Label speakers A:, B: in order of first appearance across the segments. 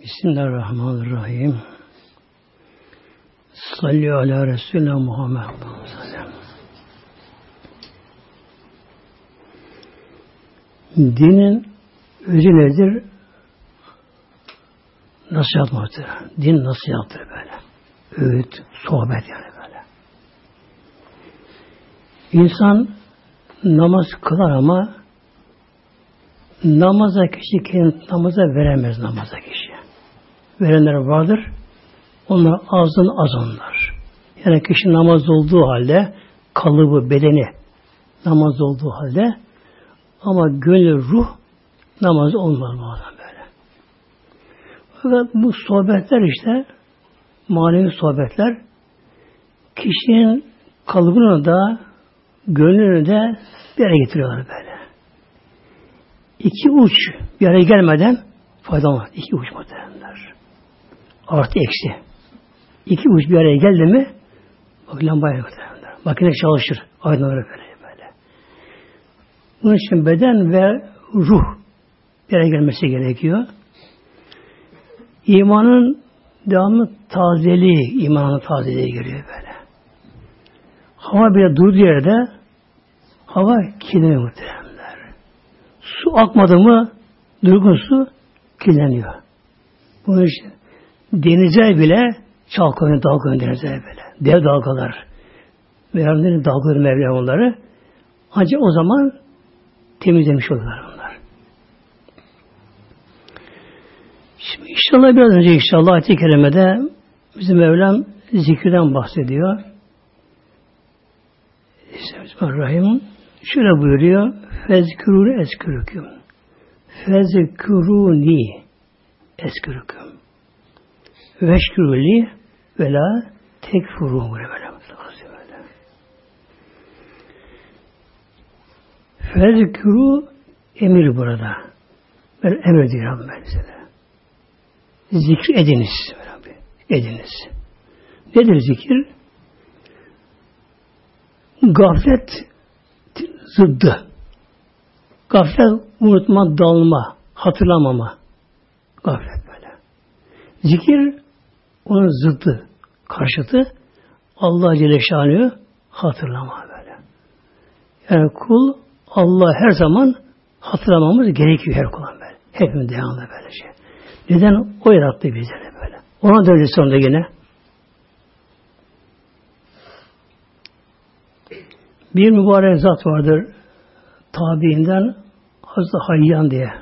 A: Bismillahirrahmanirrahim. Salli ala Resulüne Muhammed. Dinin özü nedir? Nasihat muhtemelen. Din nasihattır böyle. Öğüt, sohbet yani böyle. İnsan namaz kılar ama namaza kişi kendi namaza veremez namaza kişi. Verenler vardır. Onlar azın az onlar. Yani kişi namaz olduğu halde kalıbı, bedeni namaz olduğu halde ama gönül, ruh namaz olmaz bazen böyle. Fakat bu sohbetler işte manevi sohbetler kişinin kalıbını da gönlünü de bir yere getiriyorlar böyle. İki uç bir araya gelmeden fayda var. İki uç muhtemelenler. Artı eksi. İki uç bir araya geldi mi bak lambaya. Makine çalışır. Aydınlanır böyle böyle. Bunun için beden ve ruh bir araya gelmesi gerekiyor. İmanın devamlı tazeliği, imanın tazeliği geliyor böyle. Hava bile durduğu yerde hava kirleniyor muhteremler. Su akmadı mı durgun su kirleniyor. Bunun için denizler bile çalkanıyor, dalgalanıyor denizler bile. Dev dalgalar. Mevlamların dalgaları Mevlam onları. Ancak o zaman temizlemiş oluyorlar onlar. Şimdi inşallah biraz önce inşallah ayet-i kerimede bizim Mevlam zikirden bahsediyor. Bismillahirrahmanirrahim. Şöyle buyuruyor. Fezkürûni eskürüküm. Fezkürûni eskürüküm. Veşkürûli ve la tekfurûn. Böyle Fezkürû emir burada. Ben emir diyorum ben size. Zikir ediniz. Ediniz. Nedir zikir? Gaflet zıddı. Gaflet unutma, dalma, hatırlamama. Gaflet böyle. Zikir onun zıddı, karşıtı Allah Celle Şanı hatırlama böyle. Yani kul Allah her zaman hatırlamamız gerekiyor her kulun böyle. Hepimiz devamlı böyle şey. Neden? O yarattı bizleri böyle. Ona döneceğiz sonunda yine. Bir mübarek zat vardır tabiinden Hazreti Hayyan diye.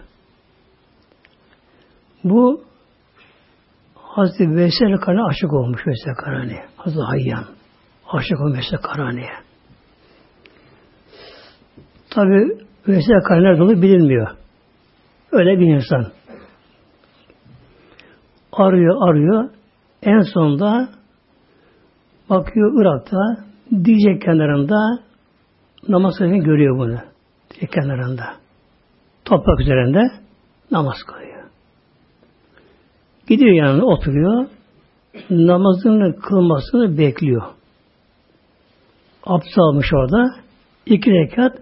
A: Bu Hazreti Veysel Karani aşık olmuş Veysel Karani. Hazreti Hayyan. Aşık olmuş Veysel Karani'ye. Tabi Veysel Karani olduğu bilinmiyor. Öyle bir insan. Arıyor, arıyor. En sonunda bakıyor Irak'ta Dicle kenarında namaz kılırken görüyor bunu. Dicle kenarında. Toprak üzerinde namaz kılıyor. Gidiyor yanına oturuyor. Namazını kılmasını bekliyor. Abdest almış orada. iki rekat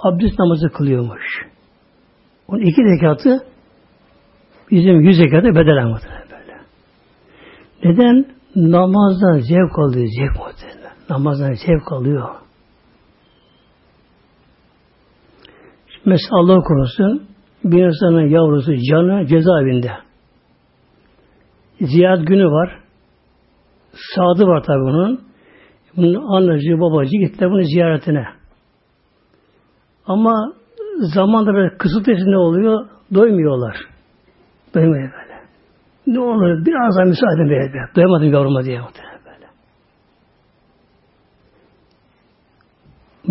A: abdest namazı kılıyormuş. Onun iki rekatı bizim yüz rekatı bedel anlatır böyle. Neden? Namazdan zevk alıyor, zevk muhtemelen. Namazdan zevk alıyor. Mesela Allah korusun bir insanın yavrusu canı cezaevinde. Ziyaret günü var. Sadı var tabi bunun. Bunun anneci, babacı gittiler bunun ziyaretine. Ama zamanda böyle kısıtlı ne oluyor? Doymuyorlar. Doymuyor böyle. Ne olur biraz daha müsaade böyle. Doyamadım yavruma diye muhtemelen böyle.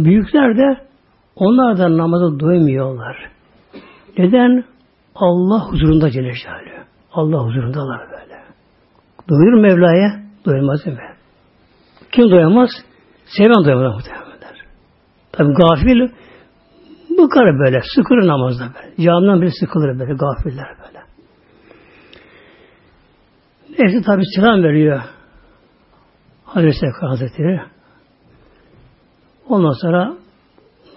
A: Büyükler de onlar da namaza doymuyorlar. Neden? Allah huzurunda Celle. Allah huzurundalar böyle. Doyur Mevla'ya, değil mi? Kim doyamaz? Seven doyamaz muhtemelen. Tabi gafil bıkar böyle, sıkılır namazda böyle. Camdan bile sıkılır böyle, gafiller böyle. Neyse tabi selam veriyor. Hazreti Hazretleri. Ondan sonra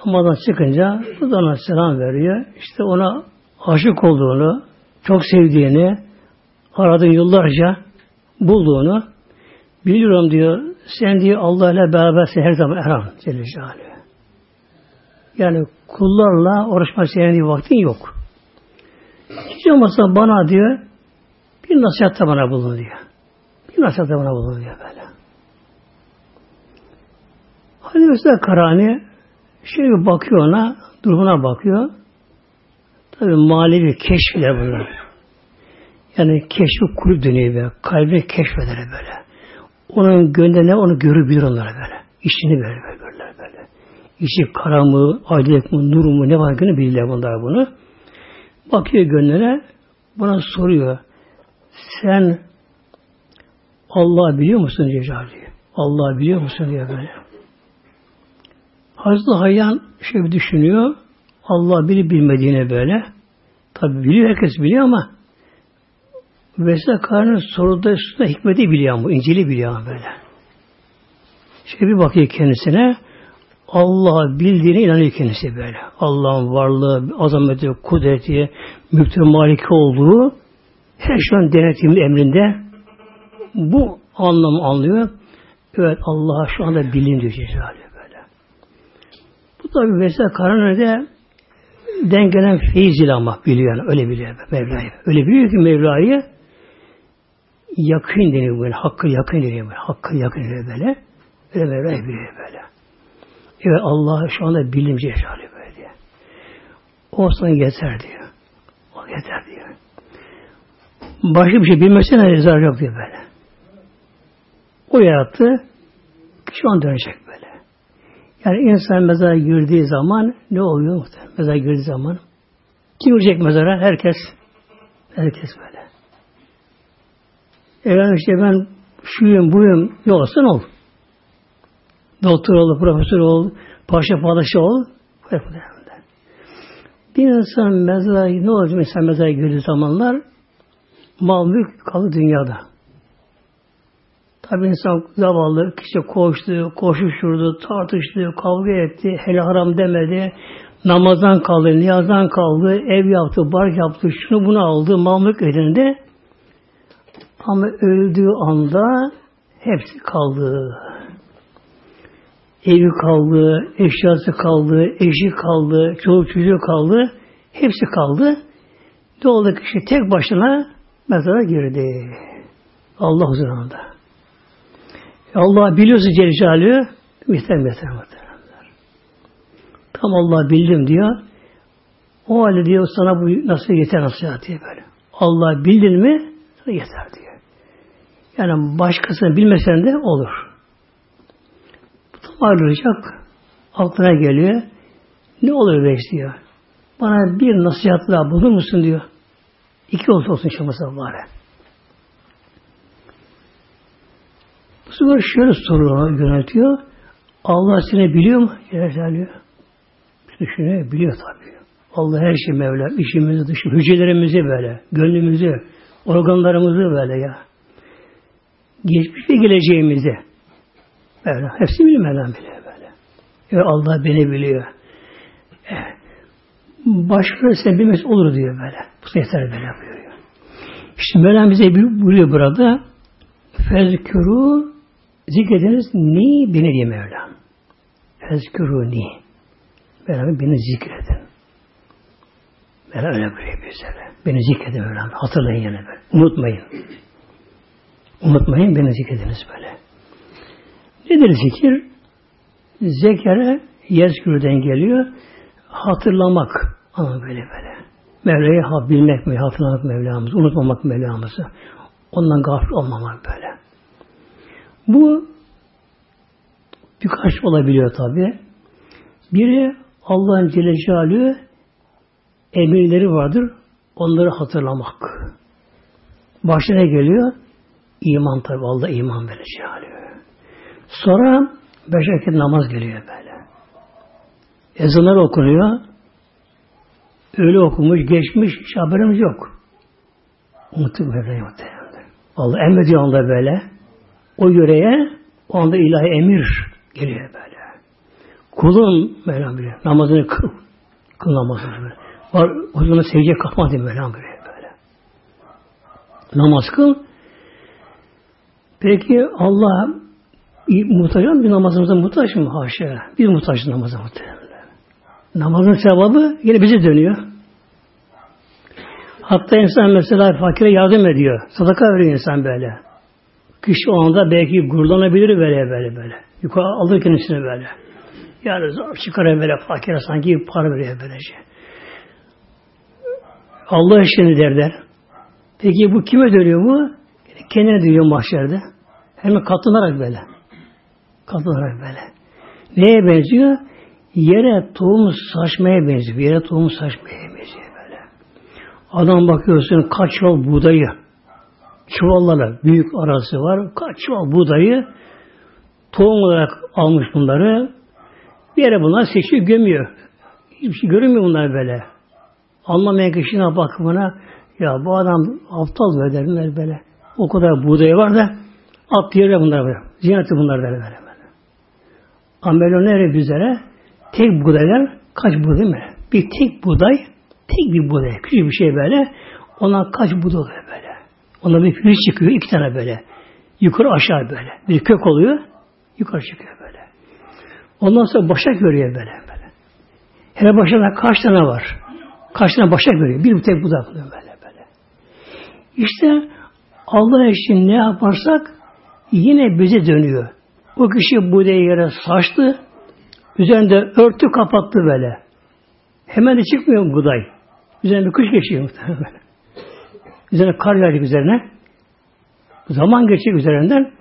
A: namazdan çıkınca ona selam veriyor. İşte ona aşık olduğunu, çok sevdiğini, aradın yıllarca bulduğunu biliyorum diyor sen diyor Allah ile berabersin her zaman Erhan Celle Celaluhu. Yani kullarla uğraşmak senin diye vaktin yok. Hiç olmazsa bana diyor bir nasihatta bana bulun diyor. Bir nasihatta bana bulun diyor böyle. Hadi mesela Karani şöyle bakıyor ona, durumuna bakıyor. Tabi manevi keşfeder bunlar. Yani keşfi kulüp dönüyor böyle. Kalbine keşfeder böyle. Onun gönlüne onu görebilir onlara böyle. İçini böyle böyle görürler böyle. İçi kara mı, aydınlık mı, nur mu ne var günü bilirler bunlar bunu. Bakıyor gönlüne buna soruyor. Sen Allah biliyor musun Cecali? Allah biliyor musun diye böyle. Hazreti Hayyan şöyle düşünüyor. Allah bilip bilmediğine böyle. Tabi biliyor, herkes biliyor ama Vesile Karn'ın soruda üstünde hikmeti biliyor ama, İncil'i biliyor ama böyle. Şöyle bir bakıyor kendisine. Allah bildiğine inanıyor kendisi böyle. Allah'ın varlığı, azameti, kudreti, mülkün maliki olduğu her şu an denetimin emrinde bu anlamı anlıyor. Evet Allah'a şu anda bilin diyor Cezali böyle. Bu tabi mesela Karanö'de dengelen feyiz ama biliyor yani öyle biliyor Mevla'yı. Öyle biliyor ki Mevla'yı yakın deniyor böyle. Hakkı yakın deniyor böyle. Hakkı yakın deniyor böyle. Öyle Mevla'yı biliyor böyle. Evet Allah şu anda bilimci yaşıyor böyle diye. Olsan yeter diyor. O yeter diyor. Başka bir şey bilmesine zarar yok diyor böyle. O yarattı. Şu an dönecek böyle. Yani insan mezara girdiği zaman ne oluyor muhtemelen? Mezara girdiği zaman kim girecek mezara? Herkes. Herkes böyle. Efendim işte ben şuyum buyum yoksa ne olur? Doktor ol, profesör ol, paşa padişah ol. Bir insan mezara ne olacak insan mezara girdiği zamanlar mal mülk kalır dünyada. Tabi insan zavallı kişi koştu, koşuşturdu, tartıştı, kavga etti, hele haram demedi, namazdan kaldı, niyazdan kaldı, ev yaptı, bar yaptı, şunu bunu aldı, mamluk elinde. Ama öldüğü anda hepsi kaldı. Evi kaldı, eşyası kaldı, eşi kaldı, çoluk çocuğu kaldı, hepsi kaldı. Doğal kişi tek başına mezara girdi. Allah huzurunda. Allah biliyorsa Celle Celaluhu mihter Tam Allah bildim diyor. O halde diyor sana bu nasıl yeter nasihat diye böyle. Allah bildin mi sana yeter diyor. Yani başkasını bilmesen de olur. Bu tam ayrılacak. Aklına geliyor. Ne olur beş diyor. Bana bir nasihat daha bulur musun diyor. İki olsa olsun şamasa bari. Bu sefer şöyle soruyor, yöneltiyor. Allah seni biliyor mu? Celle Düşünüyor, biliyor tabii. Allah her şey Mevla, işimizi dışı, hücrelerimizi böyle, gönlümüzü, organlarımızı böyle ya. Geçmiş ve geleceğimizi. Böyle, hepsi biliyor Mevlam biliyor böyle. Ya Allah beni biliyor. Evet. Sen bilmesi olur diyor böyle. Bu yeter böyle buyuruyor. İşte Mevlam bize buyuruyor burada Fezkuru Zikrediniz ni beni diye Mevlam. Fezkuru ni. Mevlam beni zikredin. Mevlam öyle buyuruyor bizlere. Beni zikredin Mevlam. Hatırlayın böyle. Unutmayın. Unutmayın beni zikrediniz böyle. Nedir zikir? Zekere yezkürden geliyor. Hatırlamak. Ama böyle böyle. Mevla'yı bilmek mi, hatırlamak Mevlamızı, unutmamak Mevlamızı. Ondan gafil olmamak böyle. Bu birkaç olabiliyor tabi. Biri Allah'ın Celle Celaluhu emirleri vardır. Onları hatırlamak. Başına geliyor? İman tabi. Allah iman böyle Celaluhu. Sonra beş vakit namaz geliyor böyle. Ezanlar okunuyor. Öyle okumuş, geçmiş, hiç haberimiz yok. Unuttuk böyle. Allah emrediyor onda böyle o yöreye o anda ilahi emir geliyor böyle. Kulun Mevlam böyle namazını kıl. Kıl namazını böyle. Var huzuruna secdeye kalkma diye Mevlam böyle. böyle. Namaz kıl. Peki Allah muhtaç mı? Bir namazımıza muhtaç mı? Haşa. Bir muhtaç namaza muhtaç. Namazın sevabı yine bize dönüyor. Hatta insan mesela fakire yardım ediyor. Sadaka veriyor insan böyle. Kişi o anda belki gururlanabilir böyle böyle böyle. Yukarı alır kendisini böyle. Yani zor çıkarıyor böyle fakire sanki para veriyor böylece. Allah işini derler. Peki bu kime dönüyor bu? Kendine dönüyor mahşerde. Hem katılarak böyle. Katılarak böyle. Neye benziyor? Yere tohum saçmaya benziyor. Yere tohum saçmaya benziyor böyle. Adam bakıyorsun kaç çuval buğdayı çuvallarla büyük arası var. Kaç çuval buğdayı tohum olarak almış bunları. Bir yere bunlar seçiyor, gömüyor. Hiçbir şey görünmüyor bunlar böyle. Anlamayan kişinin bakımına ya bu adam aptal böyle derler böyle. O kadar buğday var da at yere bunlar böyle. Ziyneti bunlar derler böyle. Amelonere üzere tek buğdaylar kaç buğday mı? Bir tek buğday, tek bir buğday, küçük bir şey böyle. Ona kaç buğday böyle. Ona bir filiz çıkıyor, iki tane böyle. Yukarı aşağı böyle. Bir kök oluyor, yukarı çıkıyor böyle. Ondan sonra başak görüyor böyle böyle. Her başına kaç tane var? Kaç tane başak görüyor? Bir tek buğday oluyor böyle böyle. İşte Allah için ne yaparsak yine bize dönüyor. O kişi bu yere saçtı, üzerinde örtü kapattı böyle. Hemen de çıkmıyor buğday. Üzerine kış geçiyor muhtemelen. Üzerine kar yağacak üzerine. Zaman geçecek üzerinden.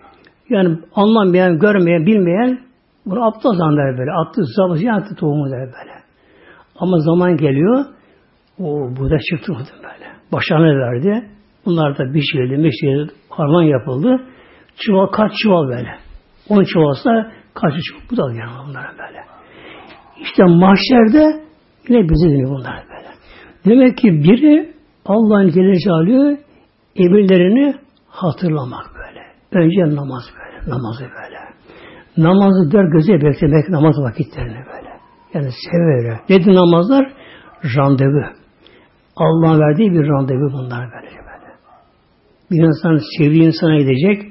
A: Yani anlamayan, görmeyen, bilmeyen bunu aptal zanneder böyle. Attı, zabı, attı tohumu der böyle. Ama zaman geliyor, o buğday çıktı böyle. Başarını verdi. Bunlar da bir şeydi, harman yapıldı. Çuval, kaç çuval böyle. On çuvalsa kaç çuval bu da yani bunlara böyle. İşte mahşerde yine bize dönüyor bunlar böyle. Demek ki biri Allah'ın Celaluhu emirlerini hatırlamak böyle. Önce namaz böyle. Namazı böyle. Namazı dört göze beklemek namaz vakitlerini böyle. Yani severek. Nedir namazlar? Randevu. Allah'ın verdiği bir randevu bunlar böyle. Bir insan sevdiği insana gidecek.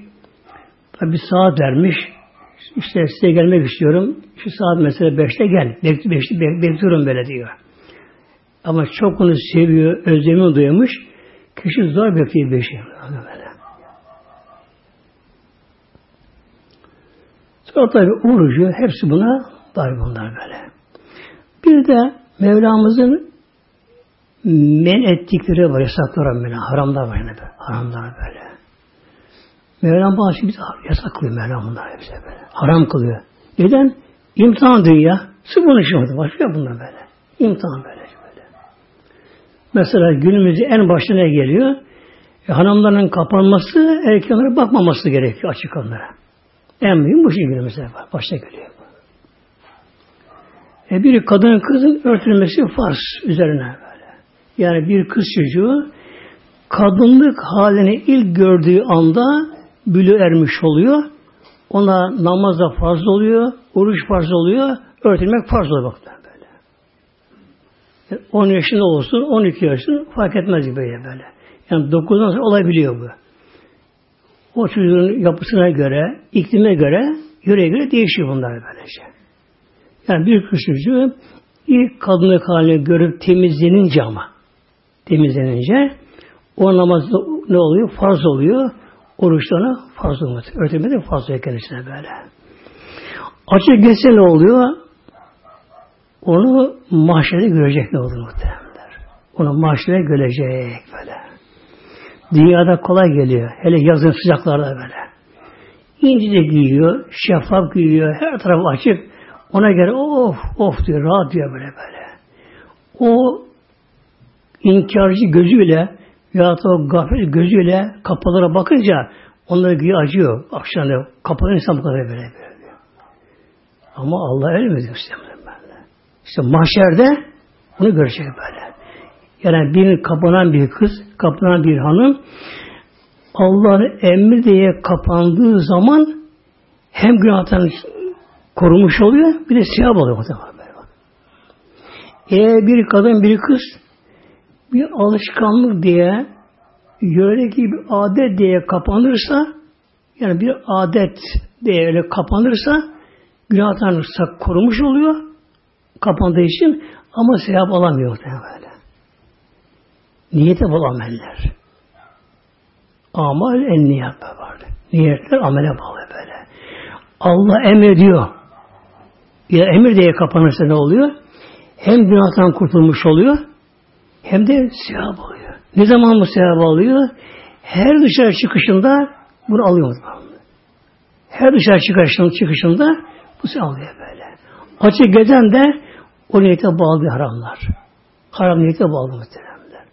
A: Bir saat vermiş. İşte size gelmek istiyorum. Şu saat mesela beşte gel. Bek, beşte, bek, bekliyorum böyle diyor. Ama çok onu seviyor, özlemi duymuş. Kişi zor bekliyor beşi. Sonra tabi orucu, hepsi buna dahil bunlar böyle. Bir de Mevlamızın men ettikleri var, yasakları var, haramlar var yani böyle. Haramlar böyle. Mevlam bazı bize yasak kılıyor Mevlam bunlar hepsi böyle. Haram kılıyor. Neden? İmtihan dünya. Sırf bunun için Başka bunlar böyle. İmtihan böyle. böyle. Mesela günümüzde en başta ne geliyor? E, hanımların kapanması, erkeklerin bakmaması gerekiyor açık onlara. En büyük bu şey günümüzde var. Başta geliyor. E, bir kadın kızın örtülmesi farz üzerine böyle. Yani bir kız çocuğu kadınlık halini ilk gördüğü anda bülü ermiş oluyor. Ona namaz da farz oluyor, oruç farz oluyor, örtülmek farz oluyor bak böyle. Yani 10 yaşında olsun, 12 yaşında fark etmez gibi böyle. böyle. Yani 9'dan sonra olabiliyor bu. O çocuğun yapısına göre, iklime göre, yöreye göre değişiyor bunlar böylece. Yani bir kız çocuğu ilk kadınlık halini görüp temizlenince ama temizlenince o namaz ne oluyor? Farz oluyor. Oruçlarına farz olmaz. Örtülme de farz oluyor kendisine böyle. Açık geçse ne oluyor? Onu mahşerde görecek ne olur muhtemelenler. Onu mahşerde görecek böyle. Dünyada kolay geliyor. Hele yazın sıcaklarda böyle. İnce giyiyor, şeffaf giyiyor, her taraf açık. Ona göre of of diyor, rahat diyor böyle böyle. O inkarcı gözüyle ya da o gafil gözüyle kapalara bakınca onlara güya acıyor. Akşamda kapalı insan bu kadar böyle böyle. Ama Allah öyle mi diyor işte mahşerde bunu görecek böyle. Yani bir kapanan bir kız, kapanan bir hanım Allah'ın emri diye kapandığı zaman hem günahtan korumuş oluyor bir de siyah oluyor. Eğer bir kadın bir kız bir alışkanlık diye yöredeki bir adet diye kapanırsa yani bir adet diye öyle kapanırsa günahtan korumuş oluyor kapandığı için ama sevap alamıyor böyle. Niyete bol ameller. Amal en niyet vardı. Niyetler amele bağlı böyle. Allah emrediyor. Ya emir diye kapanırsa ne oluyor? Hem günahtan kurtulmuş oluyor hem de sevap alıyor. Ne zaman bu sevap alıyor? Her dışarı çıkışında bunu alıyor. Her dışarı çıkışında, çıkışında bu sevap alıyor böyle. Açık gezen de o niyete bağlı haramlar. Haram niyete bağlı muhteremler.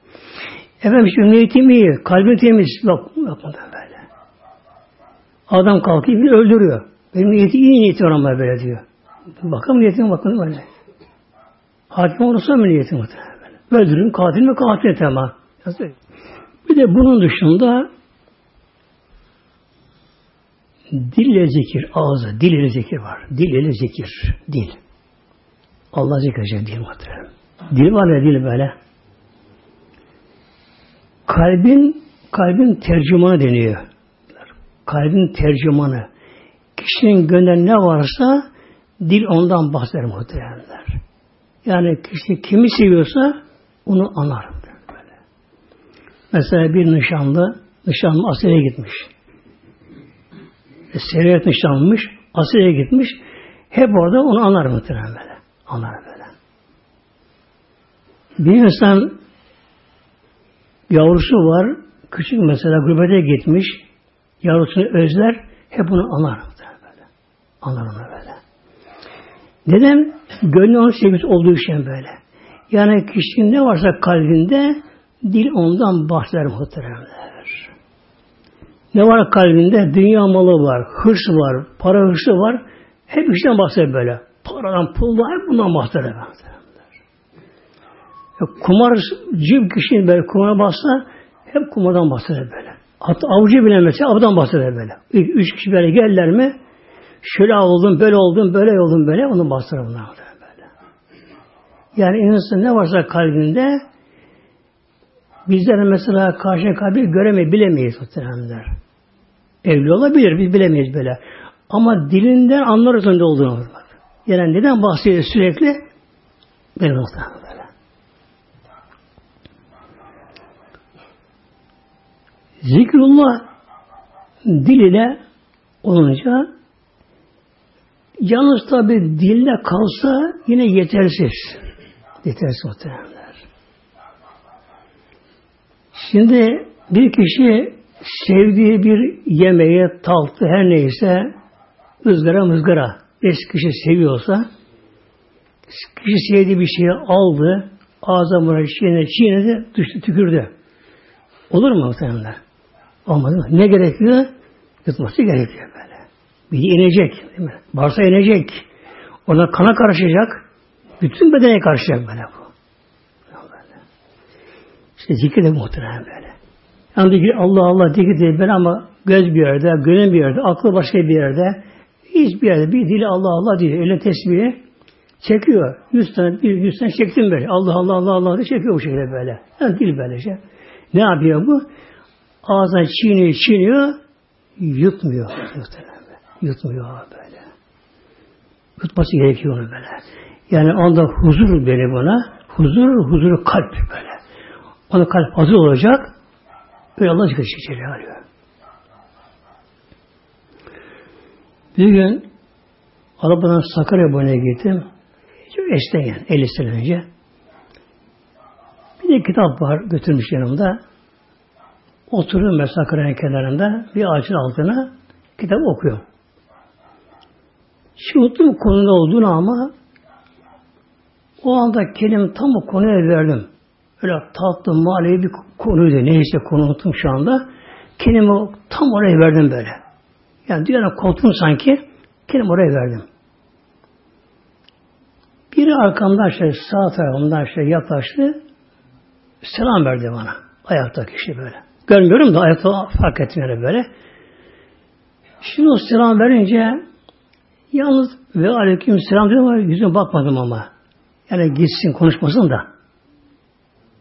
A: Efendim şimdi niyetim iyi, kalbim temiz. Yok, yapmadan böyle. Adam kalkıyor, bir öldürüyor. Benim niyeti iyi niyeti var ama böyle diyor. Bakalım niyetim bakın öyle. Hakim olursa mı niyetim muhtemelen böyle. Öldürün, katil mi katil tamam. Bir de bunun dışında dil ile zikir, ağzı, dil ile zikir var. Dil ile zikir, dil. Allah zikredecek dil muhtemelen. Dil var ya dil böyle. Kalbin, kalbin tercümanı deniyor. Kalbin tercümanı. Kişinin gönlünde ne varsa dil ondan bahseder muhtemelenler. Yani kişi kimi seviyorsa onu anar. Böyle. Mesela bir nişanlı, nişanlı Asya'ya gitmiş. E, Severek nişanlıymış, Asya'ya gitmiş. Hep orada onu anar muhtemelen böyle. Anar böyle. Bir insan yavrusu var, küçük mesela gurbete gitmiş, yavrusunu özler, hep onu anar. Böyle. Anar onu böyle. Neden? Gönlü onun sevgisi olduğu için böyle. Yani kişinin ne varsa kalbinde dil ondan bahseder muhteremler. Ne var kalbinde? Dünya malı var, hırs var, para hırsı var. Hep işten bahseder böyle. Paradan, puldan hep bundan bahseder. Kumarcı kişinin böyle kumara bassa hep kumardan bahseder böyle. Hatta avcı bile mesela avdan bahseder böyle. Üç kişi böyle gelirler mi şöyle oldum, böyle oldum, böyle oldum, böyle onu bahseder bunlar. Yani insan ne varsa kalbinde bizler mesela karşı kalbi göremeyiz, bilemeyiz muhtemelenler. Evli olabilir, biz bilemeyiz böyle. Ama dilinden anlarız önde olduğunu. Yani neden bahsediyor sürekli? Benim muhtemelen böyle. Zikrullah dil ile olunca yalnız tabi dilde kalsa yine yetersiz. Yetersiz muhtemelenler. Şimdi bir kişi sevdiği bir yemeği, tatlı her neyse ızgara mızgara eski kişi seviyorsa kişi sevdiği bir şeyi aldı ağzına buraya çiğnedi, çiğnedi düştü, tükürdü. Olur mu muhtemelen? Olmadı mı? Ne gerekiyor? Yutması gerekiyor böyle. Bir inecek. Değil mi? Varsa inecek. Ona kana karışacak. Bütün bedene karışacak böyle bu. İşte zikir de muhtemelen böyle. Yani Allah Allah zikir değil ben ama göz bir yerde, gönül bir yerde, aklı başka bir yerde, hiçbir yerde bir dili Allah Allah diye öyle tesbihi çekiyor. Yüz tane, bir yüz tane çektim böyle. Allah Allah Allah Allah diye çekiyor bu şekilde böyle. Yani dil böylece. Ne yapıyor bu? Ağzına çiğniyor, çiğniyor, yutmuyor. Yutmuyor böyle. Yutması gerekiyor böyle. Yani onda huzur böyle buna. Huzur, huzuru kalp böyle. Ona kalp hazır olacak. Böyle Allah çıkıyor içeri arıyor. Bir gün arabadan Sakarya boyuna gittim. Çok eskiden 50 sene önce. Bir de kitap var götürmüş yanımda. Oturuyorum ben Sakarya'nın kenarında bir ağacın altına kitap okuyorum. Şimdi unuttum konuda olduğunu ama o anda kendim tam o konuya verdim. Öyle tatlı, mali bir konuydu. Neyse konu unuttum şu anda. Kendimi tam oraya verdim böyle. Yani dünyada koltuğum sanki kendimi oraya verdim. Biri arkamdan şey, sağ tarafımdan şey yaklaştı. Selam verdi bana. Ayakta kişi böyle. Görmüyorum da ayakta fark yani böyle. Şimdi o selam verince yalnız ve aleyküm selam dedim ama yüzüme bakmadım ama. Yani gitsin konuşmasın da.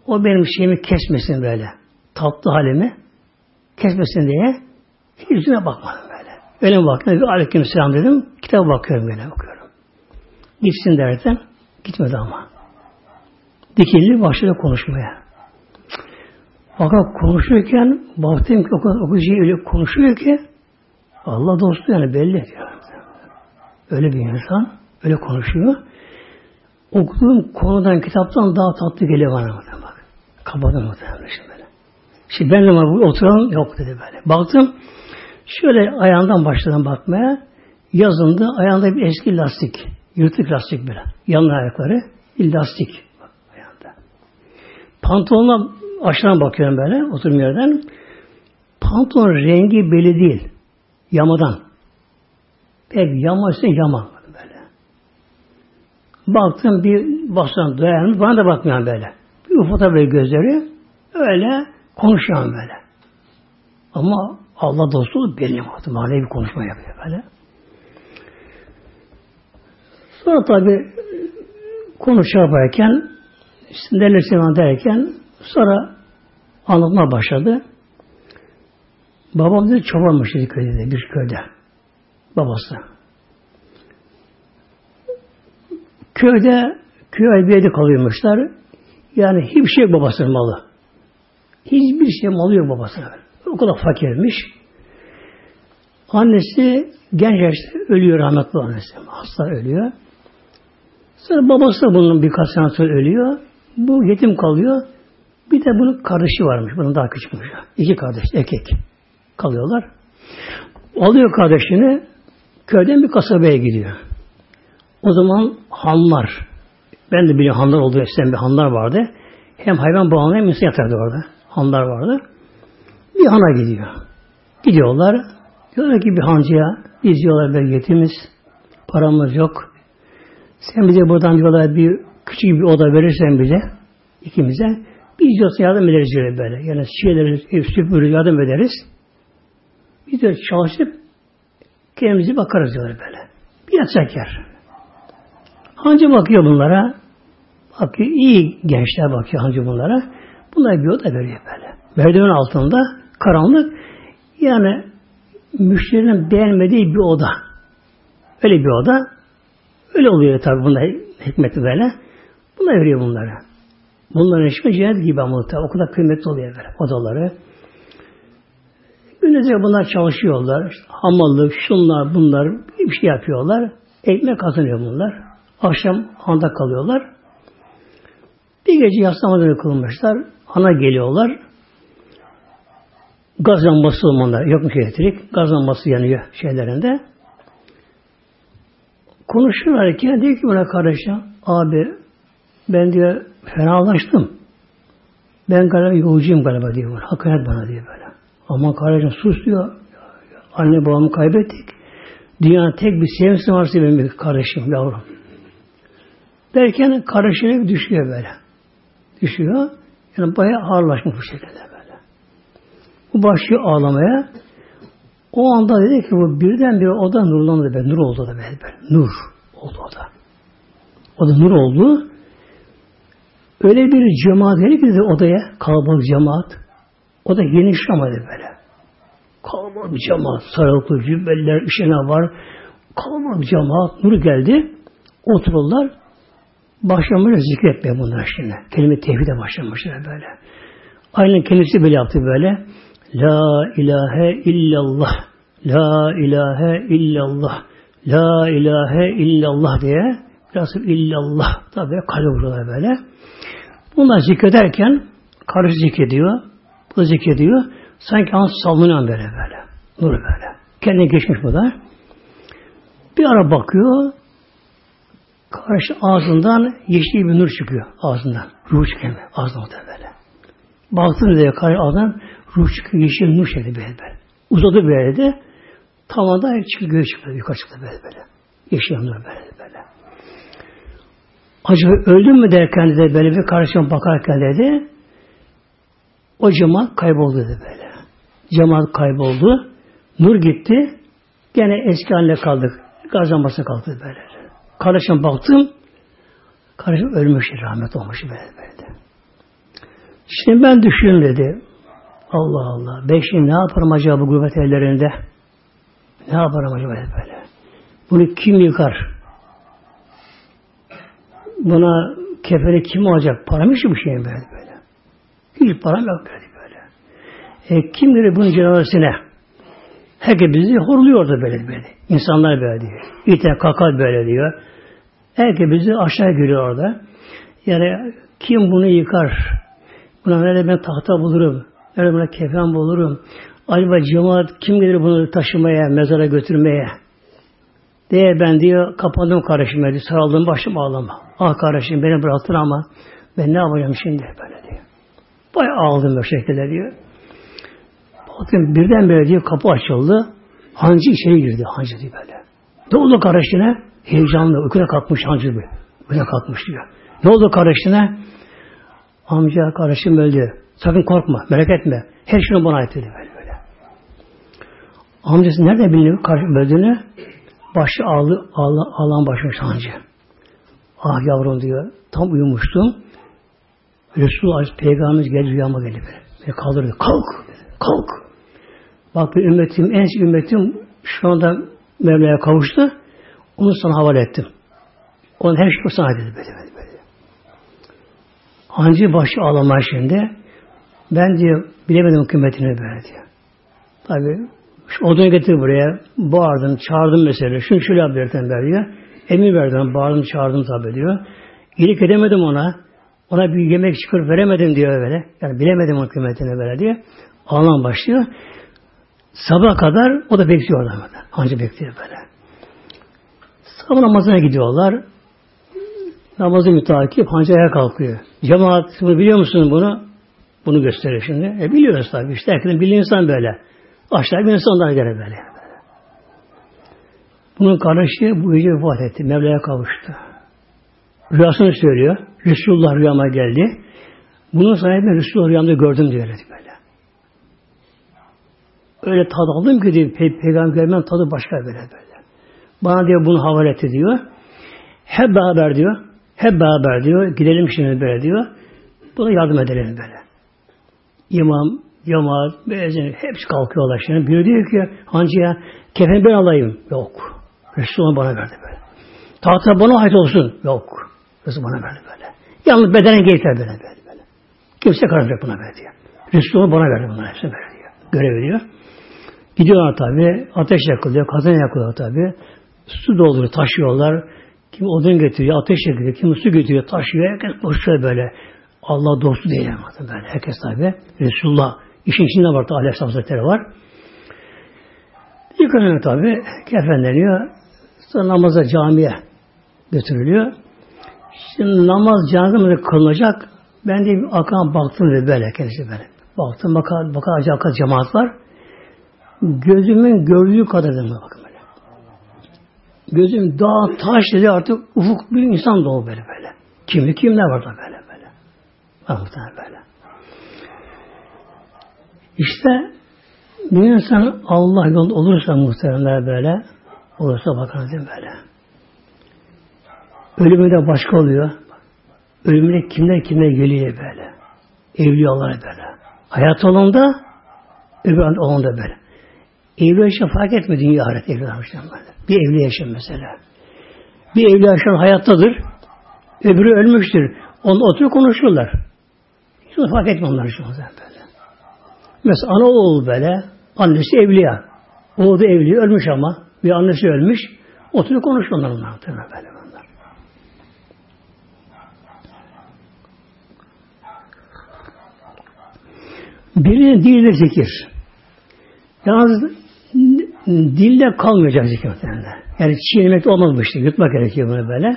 A: O benim şeyimi kesmesin böyle. tatlı halimi kesmesin diye hiç yüzüne bakmadım böyle. Öyle baktım. Bir aleyküm selam dedim. Kitaba bakıyorum böyle okuyorum. Gitsin derken gitmedi ama. Dikildi başladı konuşmaya. Fakat konuşurken baktım ki okuyucu öyle konuşuyor ki Allah dostu yani belli. Öyle bir insan öyle konuşuyor. Okuduğum konudan, kitaptan daha tatlı geliyor bana. Bak. Kapadım muhtemelen şimdi böyle. Şimdi ben de oturan yok dedi böyle. Baktım şöyle ayağından başladım bakmaya. Yazında ayağında bir eski lastik. Yırtık lastik böyle. Yanlı ayakları. Bir lastik. Bak, ayağında. Pantolonuna aşağıdan bakıyorum böyle oturum yerden. Pantolon rengi belli değil. Yamadan. Pek yama ise yama. Baktım bir bastan dayanmış. Bana da bakmıyor böyle. Bir ufata böyle gözleri. Öyle konuşuyorum böyle. Ama Allah dostu belli mi? Manevi bir konuşma yapıyor böyle. Sonra tabi konuşa yaparken işte neler derken sonra anlatmaya başladı. Babam dedi çobanmış dedi köyde, bir köyde. Babası. Köyde, köy bir yerde kalıyormuşlar. Yani hiçbir şey babasının malı. Hiçbir şey malı yok babasına. O kadar fakirmiş. Annesi genç yaşta ölüyor rahmetli annesi. Hasta ölüyor. Sonra babası da bunun birkaç sene sonra ölüyor. Bu yetim kalıyor. Bir de bunun kardeşi varmış. Bunun daha küçükmüş. İki kardeş, erkek kalıyorlar. Alıyor kardeşini köyden bir kasabaya gidiyor. O zaman hanlar ben de biliyorum hanlar olduğu eskiden bir hanlar vardı. Hem hayvan bağımlı hem insan yatardı orada. Hanlar vardı. Bir hana gidiyor. Gidiyorlar. Diyorlar ki bir hancıya biz diyorlar ben yetimiz. Paramız yok. Sen bize buradan diyorlar bir küçük bir oda verirsen bize ikimize biz diyorsa yardım ederiz diyor böyle. Yani şeyleri ev süpürür yardım ederiz. Biz de çalışıp kendimizi bakarız diyorlar böyle. Bir yatacak yer. Hancı bakıyor bunlara. Bakıyor iyi gençler bakıyor hancı bunlara. Bunlar bir oda veriyor böyle. Merdiven altında karanlık yani müşterinin beğenmediği bir oda. Öyle bir oda. Öyle oluyor tabi bunda hikmeti böyle. Buna veriyor bunları. Bunların hiçbir cennet gibi ama. O kadar kıymetli oluyor böyle odaları. Gündüzce bunlar çalışıyorlar. İşte hamallık, şunlar, bunlar bir şey yapıyorlar. Ekmek kazanıyor bunlar. Akşam handa kalıyorlar. Bir gece yaslamadan kılınmışlar. Ana geliyorlar. Gaz lambası olmalar. Yokmuş elektrik. Gaz lambası yanıyor şeylerinde. Konuşurlarken diyor ki buna kardeşim abi ben diyor fenalaştım. Ben galiba yolcuyum galiba diyor. Hakaret bana diyor böyle. Ama kardeşim sus diyor. Anne babamı kaybettik. Dünyanın tek bir sevgisi varsa benim bir kardeşim, yavrum. Derken kardeşine düşüyor böyle. Düşüyor. Yani bayağı ağırlaşmış bu şekilde böyle. Bu başlıyor ağlamaya. O anda dedi ki bu birden bir oda nurlandı be. Nur oldu da böyle. Nur oldu o da. O da nur oldu. Öyle bir cemaat geldi ki odaya. Kalabalık cemaat. O da geniş ama böyle. Kalabalık cemaat. Sarılıklı cübbeller, işine var. Kalabalık cemaat. Nur geldi. Otururlar. Başlamışlar zikretmeye bunlar şimdi. Kelime tevhide başlamışlar böyle. Aynen kendisi böyle yaptı böyle. La ilahe illallah. La ilahe illallah. La ilahe illallah diye biraz illallah tabi kalbe vuruyorlar böyle. Bunlar zikrederken karısı zikrediyor. Bu zikrediyor. Sanki an sallanıyor böyle böyle. Nur böyle. Kendine geçmiş bu da. Bir ara bakıyor. Karşı ağzından yeşil bir nur çıkıyor ağzından. Ruh çıkıyor ağzından da böyle. Baktığında diye karşı ağzından ruh çıkıyor. Yeşil nur şekli böyle böyle. Uzadı böyle de tavanda çıkıyor göğe çıkıyor. Yukarı çıktı böyle böyle. Yeşil nur böyle böyle. Acaba öldüm mü derken de böyle bir karşıma bakarken dedi o cemaat kayboldu dedi böyle. Cemaat kayboldu. Nur gitti. Gene eski haline kaldık. Gazlaması kalktı böyle. Kardeşim baktım. Kardeşim ölmüş, rahmet olmuş böyle. Şimdi ben düşünüyorum dedi. Allah Allah. Ben ne yaparım acaba bu gurbet ellerinde? Ne yaparım acaba böyle? Bunu kim yıkar? Buna kefeni kim alacak? Param mı bu şeyin böyle böyle? Hiç param yok böyle böyle. E, kim bilir bunun cenazesine? Herkes bizi horluyordu böyle böyle. İnsanlar böyle diyor. İte kakal böyle diyor. Herkes bizi aşağı görüyor orada. Yani kim bunu yıkar? Buna nerede ben tahta bulurum? Nerede buna kefen bulurum? Acaba cemaat kim gelir bunu taşımaya, mezara götürmeye? Diye ben diyor kapandım kardeşime diyor. Sarıldım başım ağlama. Ah kardeşim beni bıraktın ama ben ne yapacağım şimdi böyle diyor. Bayağı ağladım böyle şekilde diyor. Bakın birdenbire diyor kapı açıldı. Hancı içeri girdi. Hancı diyor böyle. Ne oldu kardeşine? Heyecanlı. Uykuya kalkmış hancı bir. Uykuya kalkmış diyor. Ne oldu kardeşine? Amca kardeşim öldü. Sakın korkma. Merak etme. Her şeyini bana ait dedi böyle böyle. Amcası nerede biliyor kardeşim öldüğünü? Başı ağlı, ağlı, ağlan başlamış hancı. Ah yavrum diyor. Tam uyumuştum. Resulullah Peygamberimiz geldi rüyama geldi böyle. Beni kaldırdı. Kalk. Kalk. Bak bir ümmetim, en ümmetim şu anda Mevla'ya kavuştu. Onu sana havale ettim. Onun her şeyi sana dedi böyle böyle. böyle. Hancı başı ağlamaya şimdi. Ben diyor bilemedim kıymetini böyle diyor. Tabi şu odunu getir buraya. Bağırdım, çağırdım mesela. Şunu şöyle yap derken diyor. Emir verdim, bağırdım, çağırdım tabi diyor. İyilik edemedim ona. Ona bir yemek çıkar veremedim diyor böyle. Yani bilemedim onun kıymetini böyle diye. Ağlam başlıyor. Sabah kadar o da bekliyor orada. Hancı bekliyor böyle. Sabah namazına gidiyorlar. Namazı mütakip hancı ayağa kalkıyor. Cemaat bunu biliyor musunuz bunu? Bunu gösteriyor şimdi. E biliyoruz tabii. İşte herkesin bildiği insan böyle. Aşağı bir insanlar göre böyle. Bunun kardeşi bu gece vefat etti. Mevla'ya kavuştu. Rüyasını söylüyor. Resulullah rüyama geldi. Bunun sayesinde Resulullah rüyamda gördüm diyor böyle. Öyle tad aldım ki diyor, Pey peygamberden tadı başka böyle böyle. Bana diyor bunu havale etti diyor. Hep beraber diyor. Hep beraber diyor. Gidelim şimdi böyle diyor. Buna yardım edelim böyle. İmam, cemaat, müezzin hepsi kalkıyorlar şimdi. Biri diyor ki hancıya kefen ben alayım. Yok. Resulullah bana verdi böyle. Tahta bana ait olsun. Yok. Resulullah bana verdi böyle. Yalnız bedene getir böyle böyle. böyle. Kimse karışacak buna böyle diyor. Resulullah bana verdi bunları hepsini böyle diyor. Görev veriyor. Gidiyorlar tabi. Ateş yakılıyor. Kazan yakılıyor tabi. Su dolduruyor. Taşıyorlar. Kim odun getiriyor. Ateş yakıyor. Kim su getiriyor. Taşıyor. Herkes koşuyor böyle. Allah dostu değil böyle. Herkes tabi. Resulullah. işin içinde var. Aleyhisselam Hazretleri var. Yıkanıyor tabi. Kefenleniyor. Sonra namaza camiye götürülüyor. Şimdi namaz canımda kılınacak. Ben de bir akan baktım ve böyle kendisi böyle. Baktım bakar, bakar acaba cemaat var. Gözümün gördüğü kadar dedim bakın. Gözüm dağ taş dedi artık ufuk bir insan dolu böyle böyle. Kimli kimler var da böyle böyle. Muhtemelen böyle. İşte bir insan Allah yolunda olursa muhtemelen böyle olursa bakın böyle. Ölümü de başka oluyor. Ölümüne kimler kimler geliyor böyle. Evliyalar böyle. Hayat olanda öbür olanda böyle. Evli yaşam fark etmiyor dünya ahiret evli yaşam böyle. Bir evli yaşam mesela. Bir evli yaşam hayattadır. Öbürü ölmüştür. Onu oturup konuşuyorlar. Hiç fark etmiyor onlar şu böyle. Mesela ana oğul böyle. Annesi evliya. Oğlu da evli. Ölmüş ama. Bir annesi ölmüş. Oturup konuşuyorlar onlar. Böyle onlar. Birinin diliyle zikir. Yalnız dilde kalmayacak zikir muhtemelen. Yani çiğnemek olmaz bu işte. Yutmak gerekiyor bunu böyle.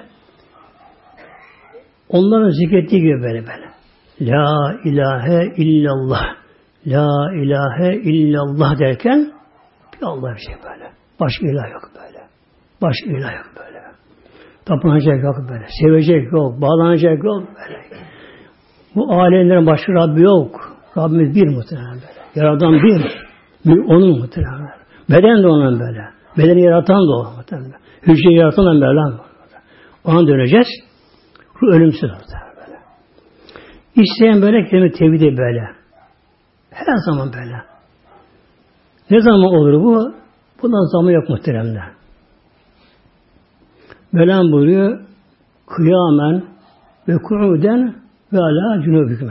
A: Onların zikrettiği gibi böyle böyle. La ilahe illallah. La ilahe illallah derken bir Allah bir şey böyle. Başka ilah yok böyle. Başka ilah yok böyle. Tapınacak yok böyle. Sevecek yok. Bağlanacak yok böyle. Bu alemlerin başka Rabbi yok. Rabbimiz bir muhtemelen böyle. Yaradan bir. Onun muhtemelen. Beden de onun böyle. Bedeni yaratan da o. Hücreyi yaratan da Mevlam. Ona döneceğiz. Bu ölümsüz muhtemelen böyle. İsteyen böyle kelime tevhidi böyle. Her zaman böyle. Ne zaman olur bu? Bundan zaman yok muhteremler. Mevlam buyuruyor kıyamen ve ku'uden ve ala cunubüküm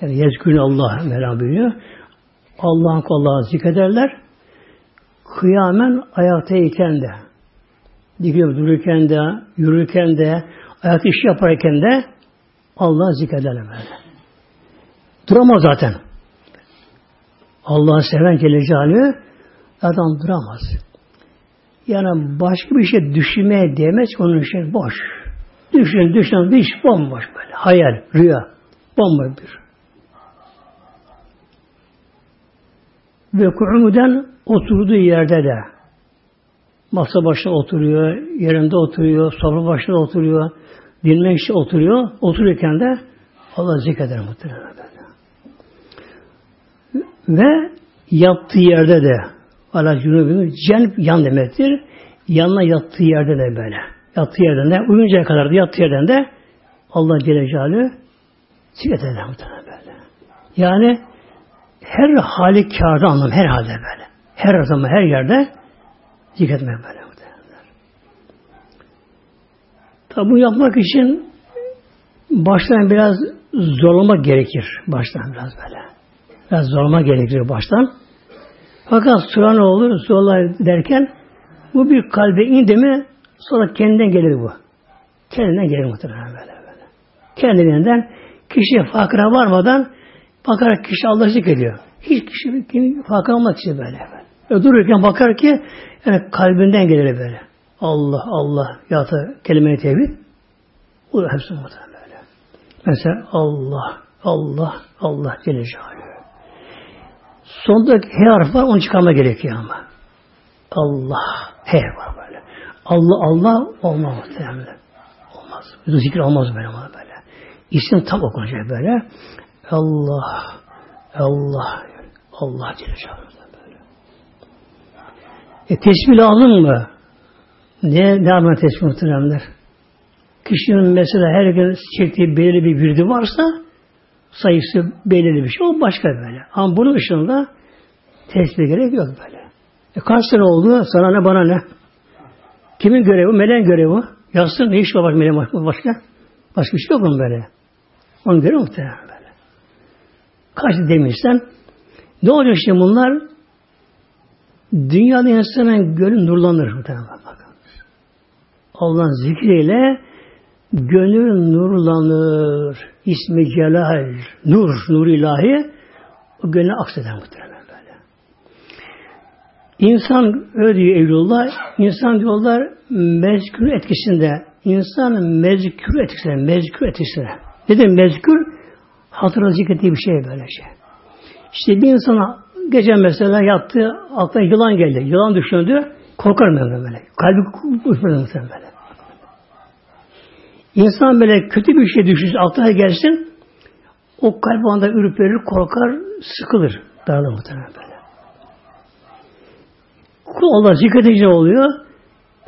A: yani yezgün Allah Mevlam buyuruyor. Allah'ın Allah'ı zikrederler. Kıyamen ayaktayken de dikilip dururken de, yürürken de, ayakta iş yaparken de Allah zikrederler böyle. Duramaz zaten. Allah'ı seven Celle adam duramaz. Yani başka bir şey düşünmeye değmez onun şey boş. Düşün, düşün, bir iş bomboş böyle. Hayal, rüya. Bomboş bir. Ve ku'uden oturduğu yerde de masa başında oturuyor, yerinde oturuyor, sofra başında oturuyor, dinlemek için oturuyor. Otururken de Allah zikreder muhtemelen. Ve yattığı yerde de ala cunubinu cenb yan demektir. Yanına yattığı yerde de böyle. Yattığı yerden de uyuncaya kadar da yattığı yerden de Allah Celle Celaluhu zikreder muhtemelen böyle. Yani her hali kârda anlam her halde böyle. Her zaman her yerde zikretmek böyle. Tabi bu yapmak için baştan biraz zorlama gerekir. Baştan biraz böyle. Biraz zorlama gerekir baştan. Fakat sonra ne olur? Zorlar derken bu bir kalbe indi mi sonra kendinden gelir bu. Kendinden gelir muhtemelen böyle böyle. Kendiliğinden kişi fakra varmadan bakarak kişi Allah'ı zikrediyor. Hiç kişi kim fakra olmak için böyle. böyle. Dururken bakar ki yani kalbinden gelir böyle. Allah Allah yatı kelime-i tevhid. Bu hepsi muhtemelen böyle. Mesela Allah Allah Allah Celle. Sondaki H harfi var onu çıkarma gerekiyor ama. Allah H var böyle. Allah Allah olmaz muhtemelen. Olmaz. Zikir olmaz böyle böyle. İsim tam okunacak böyle. Allah Allah Allah Celaluhu böyle. E tesbih lazım mı? Ne, ne yapma tesbih muhteremler? Kişinin mesela her gün çektiği belirli bir virdi varsa sayısı belirli bir şey. O başka böyle. Ama bunun dışında tesbih gerek yok böyle. E kaç sene oldu? Sana ne bana ne? Kimin görevi? Meleğin görevi. Yazsın ne iş var meleğin başka? Başka bir şey yok mu böyle? Onun görevi muhtemelen. Kaç demişsen ne oluyor işte bunlar? Dünyada insanın gönlü nurlanır. Allah'ın zikriyle gönül nurlanır. İsmi Celal, nur, nur ilahi o gönlü akseder muhtemelen böyle. İnsan öyle diyor Evlullah, insan diyorlar mezkür etkisinde, insan mezkür etkisinde, mezkür etkisinde. Ne demek mezkür? Hatıra zikrettiği bir şey böyle şey. İşte bir insana gece mesela yattı, aklına yılan geldi. Yılan düşündü, korkar mı böyle? Kalbi uçmadı muhtemelen böyle. İnsan böyle kötü bir şey düşünsün, aklına gelsin, o kalp anda ürperir, korkar, sıkılır. Daralır muhtemelen böyle. Kul Allah zikredince oluyor.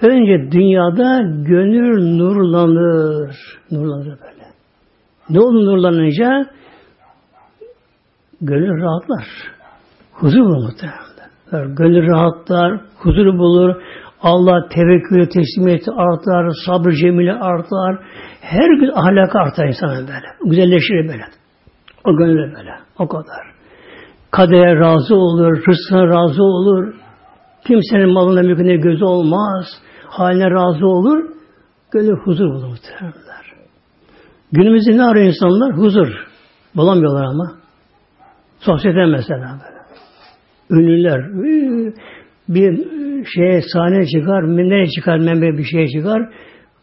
A: Önce dünyada gönül nurlanır. Nurlanır böyle. Ne olur nurlanınca? Gönül rahatlar. Huzur bulur muhtemelen. Gönül rahatlar, huzur bulur. Allah tevekkülü, teslimiyeti artar, sabır cemili artar. Her gün ahlakı artar insanın böyle. Güzelleşir böyle. O gönlü böyle. O kadar. Kadere razı olur, rızkına razı olur. Kimsenin malına mülküne gözü olmaz. Haline razı olur. Gönlü huzur bulur muhtemelenler. Günümüzde ne arıyor insanlar? Huzur. Bulamıyorlar ama. Sosyete mesela. Ünlüler bir şeye sahne çıkar, nereye çıkar, membe bir şeye çıkar,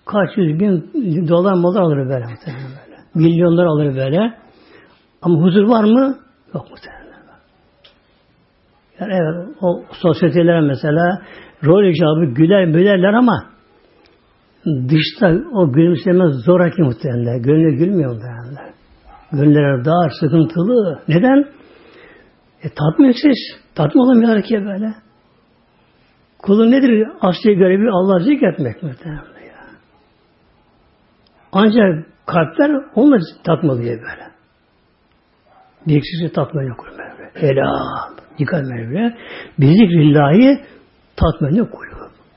A: kaç yüz bin dolar molar alır böyle. Milyonlar alır böyle. Ama huzur var mı? Yok muhtemelen. Yani evet, o sosyeteler mesela rol icabı güler mülerler ama dışta o gülümseme zoraki muhtemelen. Gönlü gülmüyor muhtemelen. Gönüller dar, sıkıntılı. Neden? E, tatminsiz. Tatmin olamıyor ki böyle. Kulun nedir? Asli görevi Allah zikretmek muhtemelen ya. Ancak kalpler onunla tatmalı diye böyle. Zikri tatmin okur Mevla. Helal. Dikkat Mevla. Bizikrillahi tatmin okur.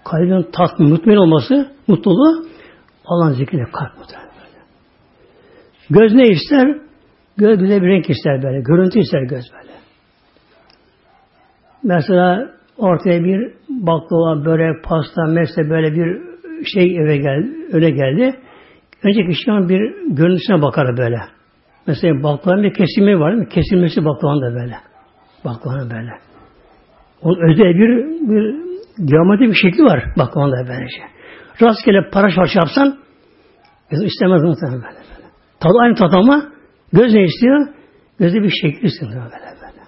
A: Kalbin tatmin, mutmain olması, mutluluğu Allah'ın zikriyle kalp mutluluğu. Göz ne ister? Göz bize bir renk ister böyle. Görüntü ister göz böyle. Mesela ortaya bir baklava, börek, pasta, mesle böyle bir şey eve geldi, öyle geldi. Önce kişi bir görüntüsüne bakar böyle. Mesela baklavanın bir kesimi var mi? Kesilmesi baklavanın da böyle. Baklavanın böyle. Onun özel bir, bir geometri bir şekli var baklavanın da böylece. Rastgele para şarşı yapsan istemez muhtemelen böyle. Tadı aynı tat ama göz ne istiyor? Gözde bir şekil istiyor böyle böyle.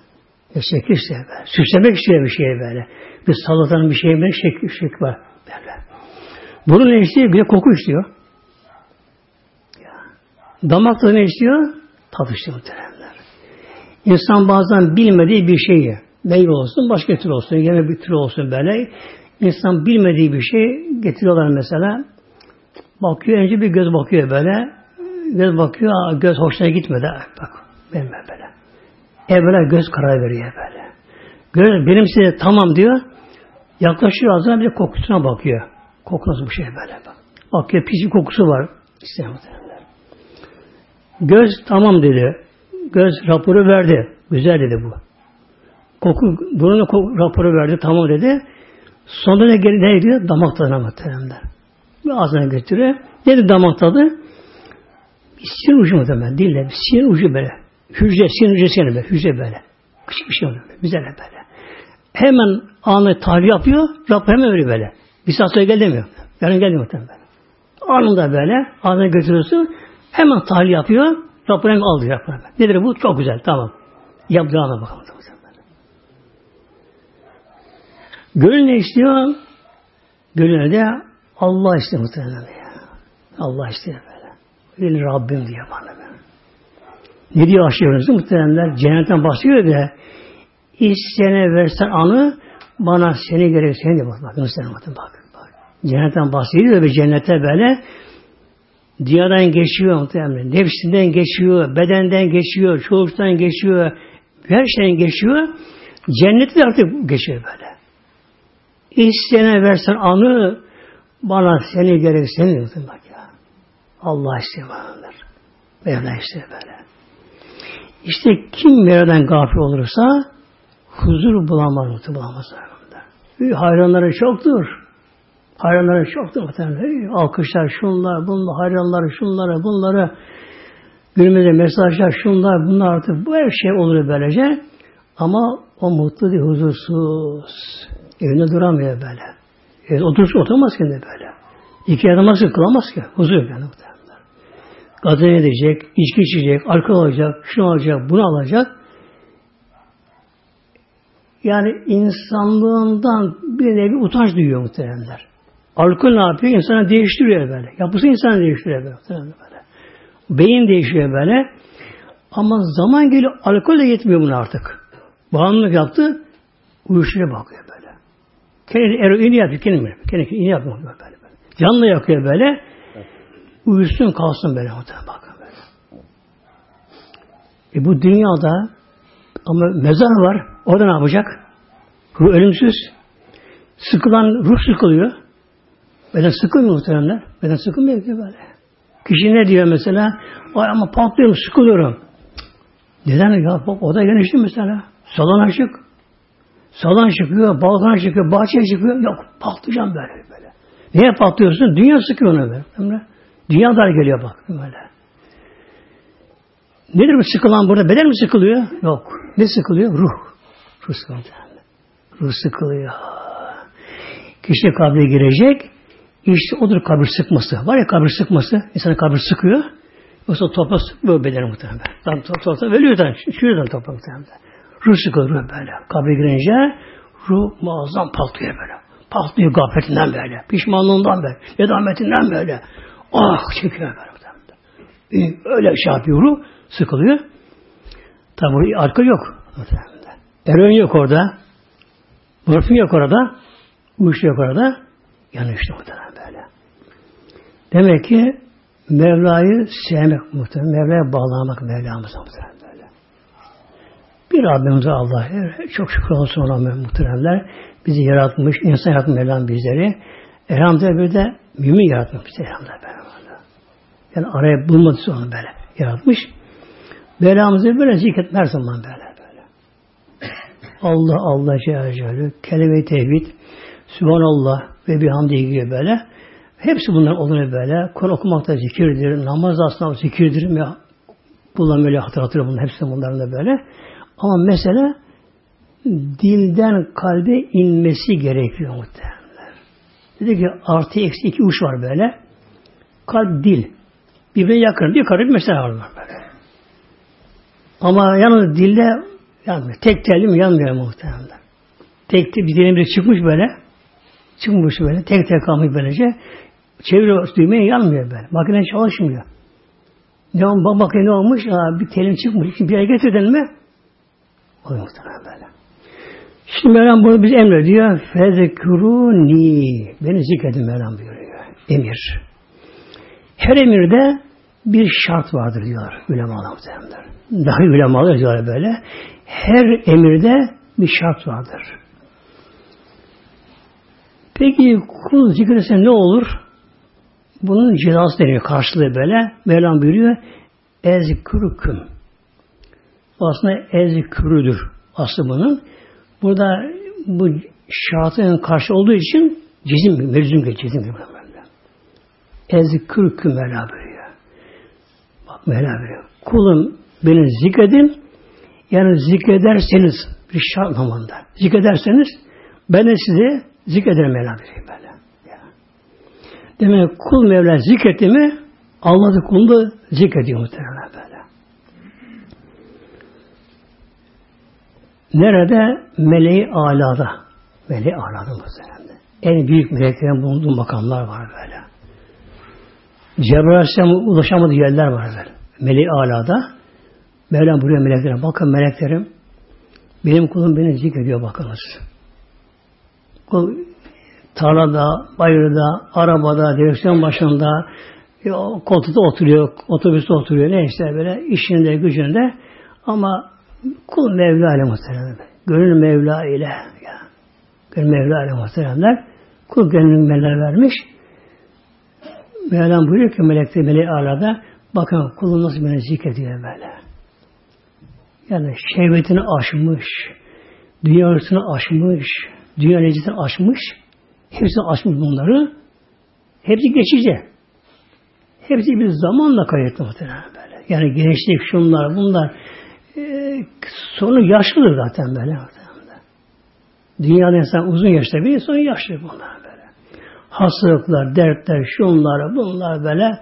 A: Bir şekil istiyor böyle. Süslemek istiyor bir şey böyle. Bir salatanın bir şeyin bir şekli, şekli var böyle. Bunu ne istiyor? Bir de koku istiyor. Damak da ne istiyor? Tat istiyor muhteremler. İnsan bazen bilmediği bir şeyi, meyve olsun, başka tür olsun, yeme bir tür olsun böyle. İnsan bilmediği bir şey getiriyorlar mesela. Bakıyor, önce bir göz bakıyor böyle. Göz bakıyor, göz hoşuna gitmedi. Bak, benim böyle. Evvela göz karar veriyor böyle. Göz benim size tamam diyor. Yaklaşıyor ağzına bir kokusuna bakıyor. Koku nasıl bu şey böyle bak. Bakıyor pis bir kokusu var. İstemiyorlar. Göz tamam dedi. Göz raporu verdi. Güzel dedi bu. Koku, burnu koku, raporu verdi. Tamam dedi. Sonra ne, ne diyor? Damak tadına muhteremler. Ağzına götürüyor. Dedi damak tadı? Sinir ucu muhtemelen. Dille. Sinir ucu böyle. Hücre, sinir hücresi yani böyle. Hücre böyle. Küçük bir şey oluyor. Güzel böyle. Hemen anı tahlil yapıyor. Rapor hemen öyle böyle. Bir saat sonra gel demiyor. Yarın gelmiyor muhtemelen. Anında böyle ağzına götürüyorsun. Hemen tahlil yapıyor. Rapor hemen alıyor. Nedir bu? Çok güzel. Tamam. Yapacağına bakalım. Gönül ne istiyor? Gönül de Allah istiyor muhtemelen ya. Allah istiyor böyle. Gönül Rabbim diye bana böyle. Ne diyor aşırınızı muhteremler? Cennetten bahsediyor da isteyene versen anı bana seni gerek seni de bak. Bak, bak, bak, bak. Cennetten bahsediyor ve cennete böyle dünyadan geçiyor muhtemelen. Nefsinden geçiyor, bedenden geçiyor, çoluktan geçiyor, her şeyden geçiyor. Cennette de artık geçiyor böyle. İsteyene versen anı bana seni gerek seni bak ya. Allah istiyor banadır. Mevla istiyor böyle. İşte kim Mevla'dan gafil olursa huzur bulamaz, bulamaz. Hayranları çoktur. Hayranları çoktur muhtemelen. Alkışlar şunlar, bunlar, hayranları şunları, bunları günümüzde mesajlar şunlar, bunlar artık bu her şey olur böylece. Ama o mutlu değil, huzursuz. Evinde duramıyor böyle. Evde otursa oturamaz ki böyle. İki namaz kılamaz ki. Huzur yok yani muhtemelen. Kadın edecek, içki içecek, alkol alacak, şunu alacak, bunu alacak. Yani insanlığından bir nevi utanç duyuyor muhtemelenler. Alkol ne yapıyor? İnsanı değiştiriyor böyle. Yapısı insanı değiştiriyor böyle. böyle. Beyin değişiyor böyle. Ama zaman geliyor alkol de yetmiyor buna artık. Bağımlılık yaptı, uyuşturuyor bakıyor böyle. Kendi eroini yapıyor, kendi kendi ini yapıyor böyle, böyle. Canlı yakıyor böyle. Uyusun kalsın böyle bakın böyle. E bu dünyada ama mezar var. Orada ne yapacak? Ruh ölümsüz. Sıkılan ruh sıkılıyor. Beden sıkılmıyor muhtemelen. Beden sıkılmıyor ki böyle. Kişi ne diyor mesela? Ay ama patlıyorum, sıkılıyorum. Neden ya? Bak o da genişti mesela. Salon açık. Salon çıkıyor, balkona çıkıyor, bahçeye çıkıyor. Yok, patlayacağım böyle böyle. Niye patlıyorsun? Dünya sıkıyor onu böyle. Dünya dar geliyor bak böyle. Nedir bu sıkılan burada? Beden mi sıkılıyor? Yok. Ne sıkılıyor? Ruh. Ruh sıkılıyor. Ruh sıkılıyor. Kişi kabre girecek. İşte odur kabir sıkması. Var ya kabir sıkması. İnsanı kabir sıkıyor. Yoksa toprak sıkmıyor bedeni muhtemelen. Tam toprak ölüyor da. Şuradan toprak muhtemelen. Ruh sıkılıyor böyle. Kabre girince ruh muazzam patlıyor böyle. Patlıyor gafletinden böyle. Pişmanlığından böyle. Nedametinden böyle. Ah çekiyor böyle. Öyle şey yapıyor ruh. Sıkılıyor. Tabi arka yok. Eroin yok orada. Morfin yok orada. Uyuşu yok orada. Yanıyor işte muhtemelen böyle. Demek ki Mevla'yı sevmek muhtemelen. Mevla'ya bağlamak Mevlamıza muhtemelen. Bir Rabbimize Allah çok şükür olsun ona muhteremler. Bizi yaratmış, insan yaratmış Mevlam bizleri. Elhamdülillah bir de mümin yaratmış bizi elhamdülillah. Yani araya bulmadı onu böyle yaratmış. Mevlamızı böyle zikretme her zaman böyle böyle. Allah Allah Celle Celaluhu, kelime-i tevhid, Sübhanallah ve bihamdi gibi böyle. Hepsi bunlar oluyor böyle. Kur'an okumak da zikirdir. Namaz aslında zikirdir. Bunlar böyle hatırlatır bunlar. Hepsi bunların da böyle. Ama mesela dilden kalbe inmesi gerekiyor muhtemelen. Dedi ki artı eksi iki uç var böyle. Kalp dil. Birbirine yakın. Bir karı bir mesele var böyle. Ama yalnız dilde yanmıyor. Tek telli mi yanmıyor muhtemelen. Tek bir dilim çıkmış böyle. Çıkmış böyle. Tek tek kalmış böylece. Çeviriyor düğmeye yanmıyor böyle. Makine çalışmıyor. Ne? Bak ne olmuş? Aa, bir telin çıkmış. Bir yere getirdin mi? Oluyor muhtemelen böyle. Şimdi Mevlam bunu biz emrediyor. Fezekuruni. Beni zikredin Mevlam buyuruyor. Emir. Her emirde bir şart vardır diyor ulemalar muhtemelenler. Daha ulemalar diyor böyle. Her emirde bir şart vardır. Peki kul zikretse ne olur? Bunun cezası deniyor karşılığı böyle. Mevlam buyuruyor. Ezkürüküm. Aslında ezkürüdür aslı bunun. Burada bu şartın karşı olduğu için geçiyor. Cizim böyle. Ezkürküm Mevla buyuruyor. Bak buyuruyor. Kulum beni zikredin yani zikrederseniz bir şart namında. Zikrederseniz ben de size zikrederim Mevla buyuruyor böyle. Ya. Demek kul Mevla zikretti mi Allah da kulunu zikrediyor muhtemelen böyle. Nerede? Meleği alada. Meleği alada muhtemelen. En büyük meleklerin bulunduğu makamlar var böyle. Cebrail Aleyhisselam ulaşamadığı yerler var böyle. Meleği alada. Mevlam buraya meleklere. Bakın meleklerim benim kulum beni zikrediyor bakınız. Kul tarlada, bayırda, arabada, direksiyon başında, koltukta oturuyor, otobüste oturuyor, ne işte böyle işinde, gücünde ama kul Mevla ile muhteremler. Gönül Mevla ile ya. Gönül Mevla ile muhteremler. Kul gönlünü Mevla vermiş. Mevlam buyuruyor ki melekte meleği alada bakın kulun nasıl beni zikrediyor böyle. Yani şehvetini aşmış, dünya arasını aşmış, dünya lezzetini aşmış, hepsini aşmış bunları. Hepsi geçici. Hepsi bir zamanla kayıtlı muhtemelen böyle. Yani gençlik, şunlar, bunlar e, sonu yaşlıdır zaten böyle. Dünyada insan uzun yaşta bir sonu yaşlı bunlar hastalıklar, dertler, şunlar, bunlar böyle.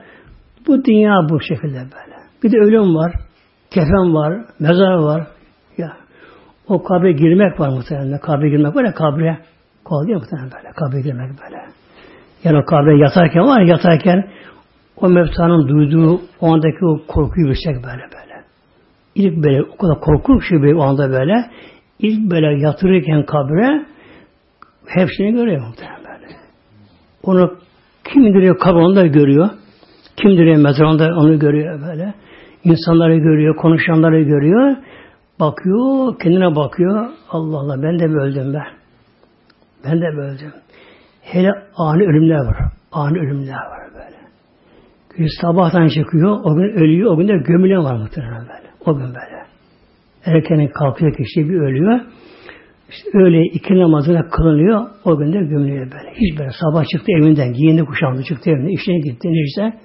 A: Bu dünya bu şekilde böyle. Bir de ölüm var, kefen var, mezar var. Ya o kabre girmek var muhtemelen. Kabre girmek var ya kabre. Kolay değil muhtemelen böyle. Kabre girmek böyle. Yani o kabre yatarken var yatarken o mevtanın duyduğu o andaki o korkuyu bilsek böyle böyle. İlk böyle o kadar korkunç bir o anda böyle ilk böyle yatırırken kabre hepsini görüyor muhtemelen. Onu kim indiriyor kabronda görüyor. Kim indiriyor mezarında onu görüyor böyle. İnsanları görüyor, konuşanları görüyor. Bakıyor, kendine bakıyor. Allah Allah ben de böldüm be. Ben de böldüm. Hele ani ölümler var. Ani ölümler var böyle. Gün sabahtan çıkıyor, o gün ölüyor, o gün de gömülen var muhtemelen böyle. O gün böyle. Erkenin kalkıyor kişi bir ölüyor. İşte öyle iki namazına kılınıyor. O gün de gömülüyor böyle. Hiç böyle sabah çıktı evinden, giyindi kuşandı çıktı evinden, işine gitti neyse.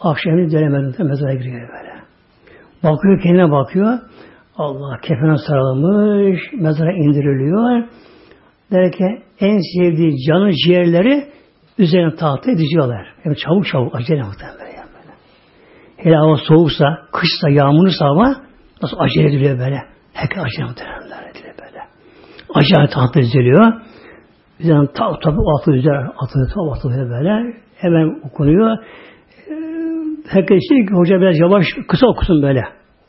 A: Akşamını dönemeden de mezara giriyor böyle. Bakıyor kendine bakıyor. Allah kefene sarılmış, mezara indiriliyor. Derken en sevdiği canı ciğerleri üzerine tahta ediciyorlar. Yani çabuk çabuk acele muhtemelen. Hele hava soğuksa, kışsa, yağmurlusa hava nasıl acele ediliyor böyle. Herkes acele muhtemelen acayip tahtı diziliyor. Bizden ta, tabi atı üzere, atı tabi atı böyle. Hemen okunuyor. Ee, herkes diyor ki hoca biraz yavaş, kısa okusun böyle.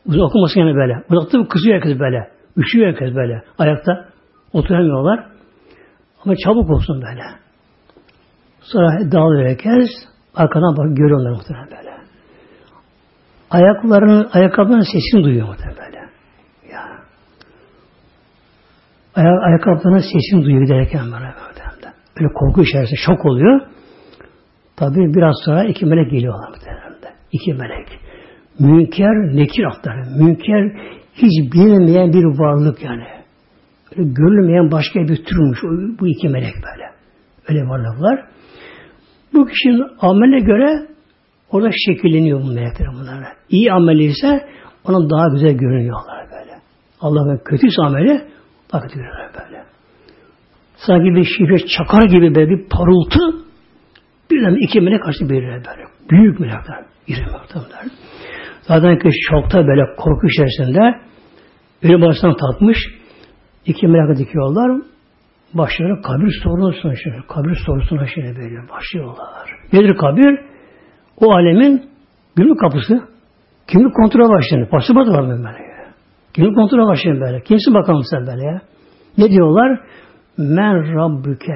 A: Uzun okumasın yani böyle. Uzattı mı kızıyor herkes böyle. Üşüyor herkes böyle. Ayakta oturamıyorlar. Ama çabuk olsun böyle. Sonra dağılıyor herkes. Arkadan bak görüyorlar muhtemelen böyle. Ayaklarının, ayakkabılarının sesini duyuyor muhtemelen böyle. ayak, ayakkabılarının sesini duyuyor giderken böyle. Böyle korku içerisinde şok oluyor. Tabi biraz sonra iki melek geliyorlar muhtemelen. İki melek. Münker, nekir atları. Münker hiç bilinmeyen bir varlık yani. Böyle görülmeyen başka bir türmüş bu iki melek böyle. Öyle varlıklar. Bu kişinin ameline göre orada şekilleniyor bu melekler bunlara. İyi ameli ise ona daha güzel görünüyorlar böyle. Allah'ın kötü ameli kötü görünüyor böyle. Sanki bir şifre çakar gibi böyle bir parıltı birden iki melek karşı bir böyle. Büyük melekler. İri melekler. Zaten ki şokta böyle korku içerisinde biri baştan takmış iki melek dikiyorlar. Başlıyor kabir sorusuna şimdi. Kabir sorusuna şimdi böyle başlıyorlar. Nedir kabir? O alemin günlük kapısı. Kimlik kontrol başlıyor. Pasaport var mı böyle? Kimlik kontrol başlıyor böyle. Kimsin bakalım sen böyle ya? Ne diyorlar? Men Rabbüke.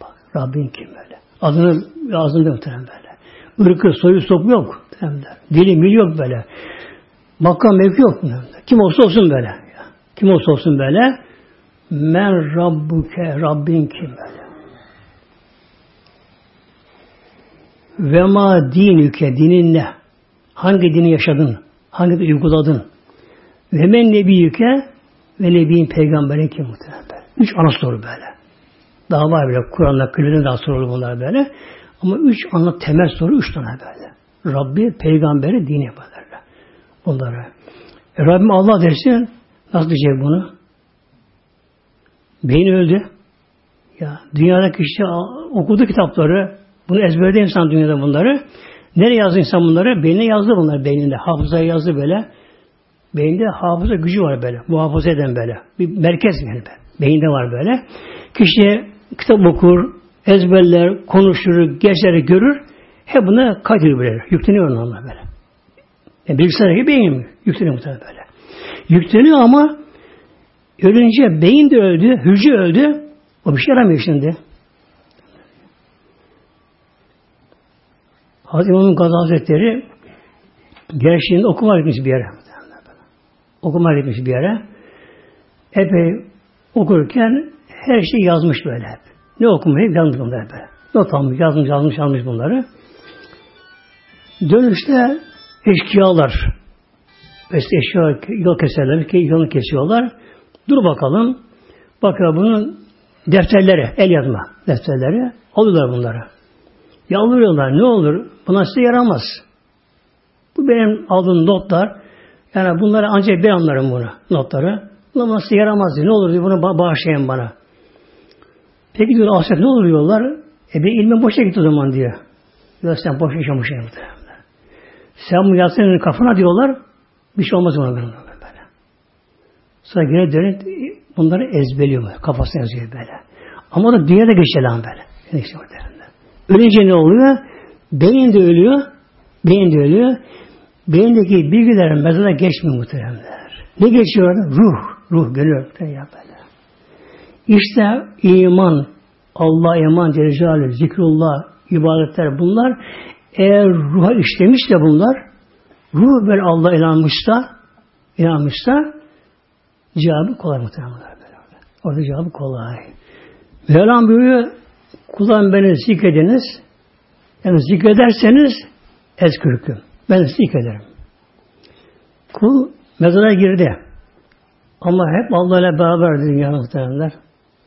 A: Bak Rabbin kim böyle? Adını ağzında muhtemelen böyle. Irkı, soyu, sopu yok. Muhtemelen. Dili, mil yok böyle. Makam mevki yok. Muhtemelen. Kim olsa olsun böyle. Kim olsa olsun böyle. Men Rabbuke. Rabbin kim böyle? Ve ma dinüke. Dinin ne? Hangi dini yaşadın? Hangi dini uyguladın? Ve men nebiyüke ve nebiyin peygamberin kim muhtemelen. Üç ana soru böyle. Daha var böyle. Kur'an'da külüden daha sorulu bunlar böyle. Ama üç ana temel soru üç tane böyle. Rabbi, peygamberi, dini böyle. Bunları. E Rabbim Allah dersin nasıl diyecek bunu? Beyin öldü. Ya dünyadaki işte okudu kitapları, bunu ezberde insan dünyada bunları. Nereye yazdı insan bunları? Beynine yazdı bunlar beyninde. Hafızaya yazdı böyle. Beyinde hafıza gücü var böyle. Muhafaza eden böyle. Bir merkez yani böyle. Beyinde var böyle. Kişi kitap okur, ezberler, konuşur, gençleri görür. Hep buna kaydediyor böyle. Yükleniyor onlar böyle. Yani bilgisayar gibi beyin yükleniyor muhtemelen böyle. Yükleniyor ama ölünce beyin de öldü, hücre öldü. O bir şey yaramıyor şimdi. Hazreti İmam Gazi Hazretleri gençliğinde okuma gitmiş bir yere. Okuma gitmiş bir yere. Epey okurken her şey yazmış böyle hep. Ne okumayı yazmış bunları böyle. Not almış, yazmış, yazmış, yazmış bunları. Dönüşte eşkıyalar eşkıya yol keserler ki yolunu kesiyorlar. Dur bakalım. Bakın bunun defterleri, el yazma defterleri. Alıyorlar bunları. Yalvarıyorlar. Ne olur? Buna size yaramaz. Bu benim aldığım notlar. Yani bunları ancak ben anlarım bunu. Notları. Buna size yaramaz diyor. Ne olur diyor. Bunu bağışlayın bana. Peki diyor Asya ne olur diyorlar. E bir ilmin boşa gitti o zaman diyor. Diyor sen boş yaşamışsın. Sen bu yazsın kafana diyorlar. Bir şey olmaz ona böyle. Sonra gene dönüp bunları ezbeliyor. Kafasına yazıyor böyle. Ama o da dünyada geçiyor lan böyle. Ölünce ne oluyor? Beyin de ölüyor. Beyin de ölüyor. Beyindeki bilgiler mezara geçmiyor muhteremler. Ne geçiyor? Ruh. Ruh geliyor. Ya böyle. İşte iman, Allah iman, Celle zikrullah, ibadetler bunlar eğer ruha işlemişse bunlar ruh böyle Allah inanmışsa inanmışsa cevabı kolay muhtemelen. Orada cevabı kolay. Mevlam buyuruyor kullan beni zikrediniz yani zikrederseniz ezkürküm. Ben zikrederim. Kul mezara girdi. Ama hep Allah ile beraber dünya muhtemelenler.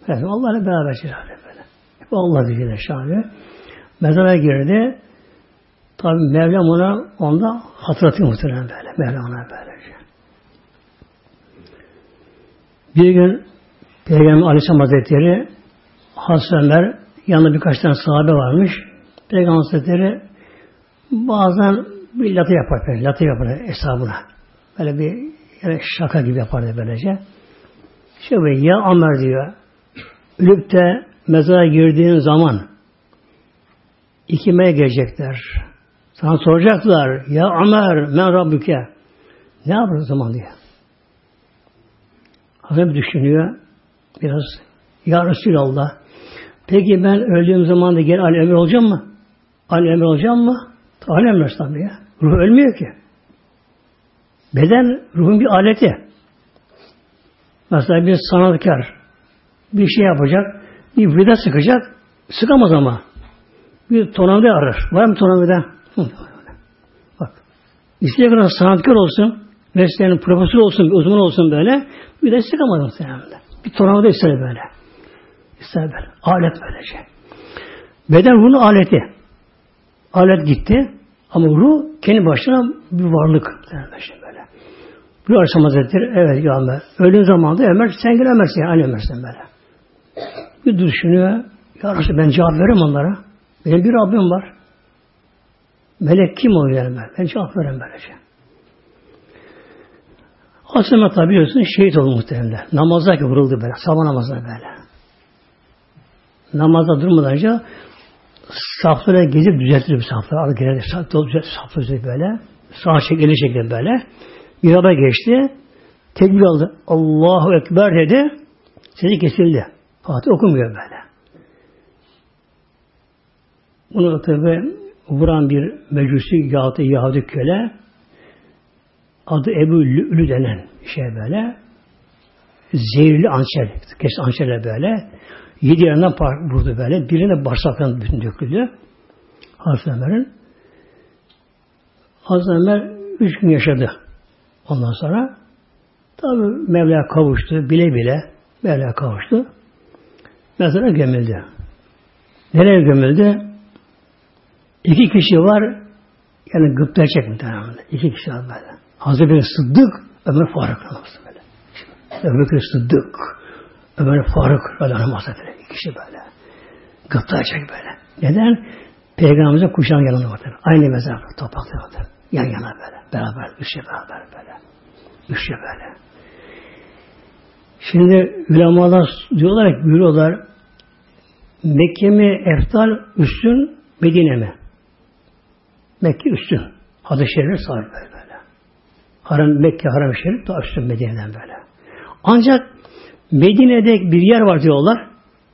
A: Allah ile beraber şahane böyle. Hep Allah diye şahane. Mezara girdi. Tabi Mevlam ona onda hatırlatıyor muhtemelen böyle. Mevlam ona böylece. Bir gün Peygamber Aleyhisselam Hazretleri Hazreti Ömer yanında birkaç tane sahabe varmış. Peygamber Hazretleri bazen bir latı yapar. Böyle, latı yapar hesabına. Böyle bir yani şaka gibi yapardı böylece. Şöyle ya Ömer diyor ölüp de mezara girdiğin zaman iki melek gelecekler. Sana soracaklar. Ya Ömer men Rabbüke. Ne yapar o zaman diye. Hazreti düşünüyor. Biraz Ya Resulallah. Peki ben öldüğüm zaman da geri Ali Ömer olacağım mı? Ali Ömer olacağım mı? Ali Ömer tabii ya. Ruh ölmüyor ki. Beden ruhun bir aleti. Mesela bir sanatkar bir şey yapacak, bir vida sıkacak, sıkamaz ama. Bir tornavida arar. Var mı tornavida? Bak. İstediği kadar sanatkar olsun, mesleğinin profesör olsun, uzman olsun böyle, bir de sıkamaz muhtemelen. Bir tornavida ister böyle. İster böyle. Alet böylece. Beden ruhun aleti. Alet gitti. Ama ruh kendi başına bir varlık. Böyle. Bir Aleyhisselam Hazretleri evet ya Ömer. Öldüğün zaman da Ömer sen gel Ömer'sin yani. Ömer'sin böyle. Bir düşünüyor. Ya Resulallah ben cevap veremem onlara. Benim bir Rabbim var. Melek kim o yani ben? Ben cevap veremem böylece. Aslında tabi biliyorsun şehit oldu muhtemelen. Namazda ki vuruldu böyle. Sabah namazda böyle. Namazda durmadan önce saflara gezip düzeltilir safları. Adı gelir, safları böyle. Sağ şekilde şekilde böyle. Miraba geçti. Tekbir aldı. Allahu Ekber dedi. Sesi kesildi. Fatih okumuyor böyle. Bunu tabi vuran bir mecusi yahut Yahudi köle adı Ebu Lülü denen şey böyle zehirli ançer, kes ançerle böyle yedi yerinden vurdu böyle. Birine bağırsaklarından bütün döküldü. Hazreti Ömer'in. Hazreti Ömer üç gün yaşadı. Ondan sonra tabi Mevla kavuştu. Bile bile Mevla kavuştu. Mezara gömüldü. Nereye gömüldü? İki kişi var yani gıpta muhtemelen. İki kişi var böyle. Hazreti bir Sıddık, Ömer Faruk. Ömer Sıddık, Ömer Faruk radıyallahu iki kişi böyle. Gıpta böyle. Neden? Peygamberimizin kuşağın yanında vardır. Aynı mezar toprakta vardır. Yan yana böyle. Beraber, üçe beraber böyle. Üçe böyle. Şimdi ulemalar diyorlar ki, buyuruyorlar Mekke mi eftal üstün, Medine mi? Mekke üstün. Hadis-i sahip böyle. Haram, Mekke Haram-ı Şerif daha üstün Medine'den böyle. Ancak Medine'de bir yer var diyorlar.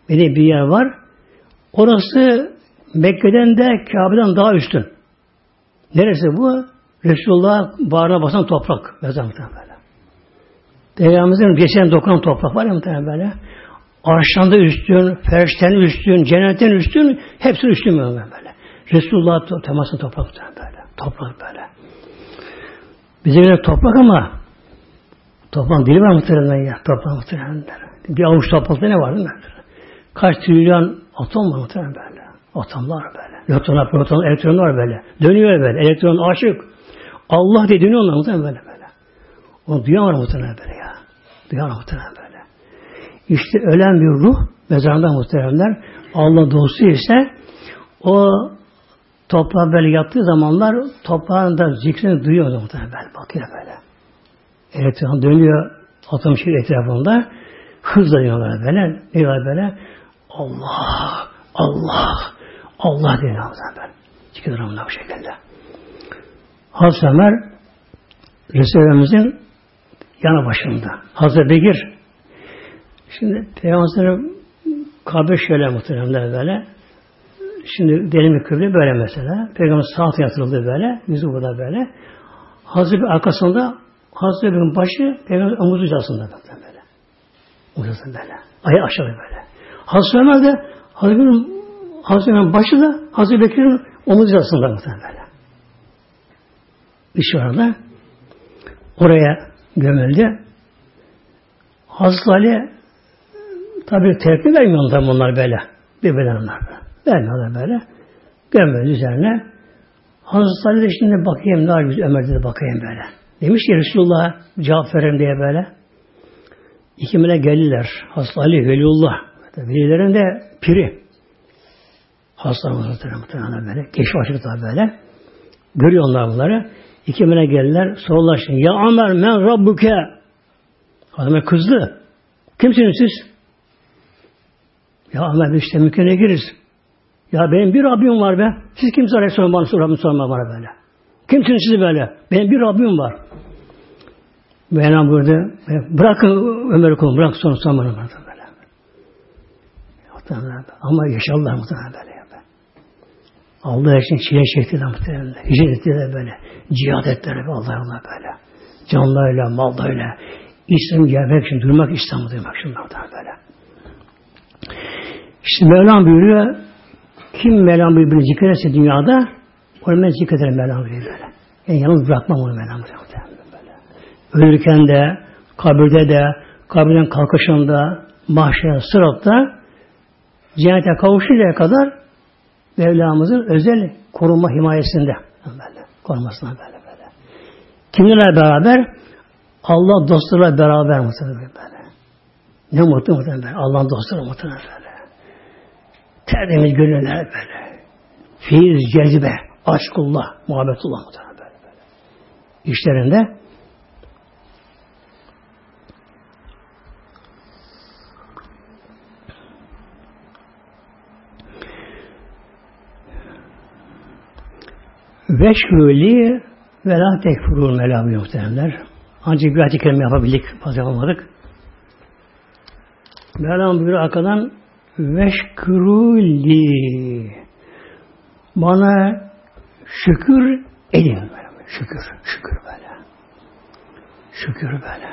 A: Medine'de bir yer var. Orası Mekke'den de Kabe'den daha üstün. Neresi bu? Resulullah bağrına basan toprak. Mezar böyle. Peygamberimizin geçen dokunan toprak var ya muhtemelen böyle. Arştan da üstün, ferşten üstün, cennetten üstün, hepsi üstün böyle. Resulullah temasın toprak böyle. Toprak böyle. Bize göre toprak ama toprak dili var muhtemelen ya. Toprak muhtemelen. Bir avuç toprakta ne var değil mi? Kaç trilyon atom var muhtemelen böyle. Atomlar böyle. Nötronlar, protonlar, elektronlar böyle. Dönüyor böyle. Elektron aşık. Allah diye dönüyor onlar muhtemelen böyle böyle. Onu duyan var muhtemelen böyle ya. Duyan var muhtemelen böyle. İşte ölen bir ruh mezarında muhteremler Allah dostu ise o toprağa böyle yaptığı zamanlar toprağın da zikrini duyuyor muhtemelen böyle. Bakıyor böyle. Elektron dönüyor atom şehir etrafında hızla dönüyorlar böyle. Diyorlar böyle Allah Allah Allah diye namazdan böyle. Çıkıyor bu şekilde. Hazreti Ömer Resulümüzün yanı başında. Hazreti Bekir şimdi Peygamber'in kabir şöyle muhteremler böyle. Şimdi bir kıble böyle mesela. Peygamber sağ yatırıldı böyle. Yüzü burada böyle. Hazreti bir arkasında Hazreti Bekir'in başı Peygamber omuz ucasında böyle. Ucasında böyle. Ayı aşağı böyle. Hazreti Ömer de Hazreti Bekir'in Hazreti Ömer'in başı da Hazreti Bekir'in omuz muhtemelen böyle. Dışarıda oraya gömüldü. Hazreti Ali tabi tepki vermiyorlar bunlar böyle. Birbirlerine onlar. Vermiyorlar böyle. Gömüldü üzerine. Hazreti Ali de şimdi bakayım güzel Ömer dedi bakayım böyle. Demiş ki Resulullah cevap verin diye böyle. İki melek geldiler. Hazreti Ali, Veliullah. Velilerin de piri. Hastalar muhtemelen böyle. Keşif açık tabi böyle. Görüyorlar bunları. İki melek geldiler. Sordular şimdi. Ya Ömer men Rabbuke. Adama kızdı. Kimsiniz siz? Ya Ömer biz işte mükemmele gireriz. Ya benim bir Rabbim var be. Siz kimsiniz Aleyhisselam bana Rabbim sorma bana böyle. Kimsiniz siz böyle? Benim bir Rabbim var. Mevlam burada bırakın Ömer'i kulun, bırak sonra sonra bana böyle. Ama yaşadılar muhtemelen böyle. Allah için çile çektiler muhtemelen. Hicret ettiler böyle. Cihad ettiler Allah Allah böyle. Canlarıyla, mallarıyla. İslam'ı gelmek için durmak İslam'ı duymak için böyle. İşte Mevlam buyuruyor kim Mevlam birbirini zikrederse dünyada onu ben zikrederim Mevlam buyuruyor böyle. Yani yalnız bırakmam onu Mevlam buyuruyor. Ölürken de, kabirde de, kabirden kalkışında, mahşer, sıratta cennete kavuşuncaya kadar Mevlamızın özel koruma himayesinde. Böyle, korumasına böyle böyle. Kimlerle beraber? Allah dostlarıyla beraber muhtemelen böyle. Ne mutlu muhtemelen Allah'ın dostları muhtemelen böyle. Tertemiz gönüller böyle. Feyiz, cezibe, aşkullah, muhabbetullah muhtemelen böyle. İşlerinde Veşhülü ve la tekfurul mela muhteremler. Ancak bir ayet kelime yapabildik. Fazla yapamadık. Mevlam buyuruyor arkadan veşküruli bana şükür edin. Şükür, şükür böyle. Şükür böyle.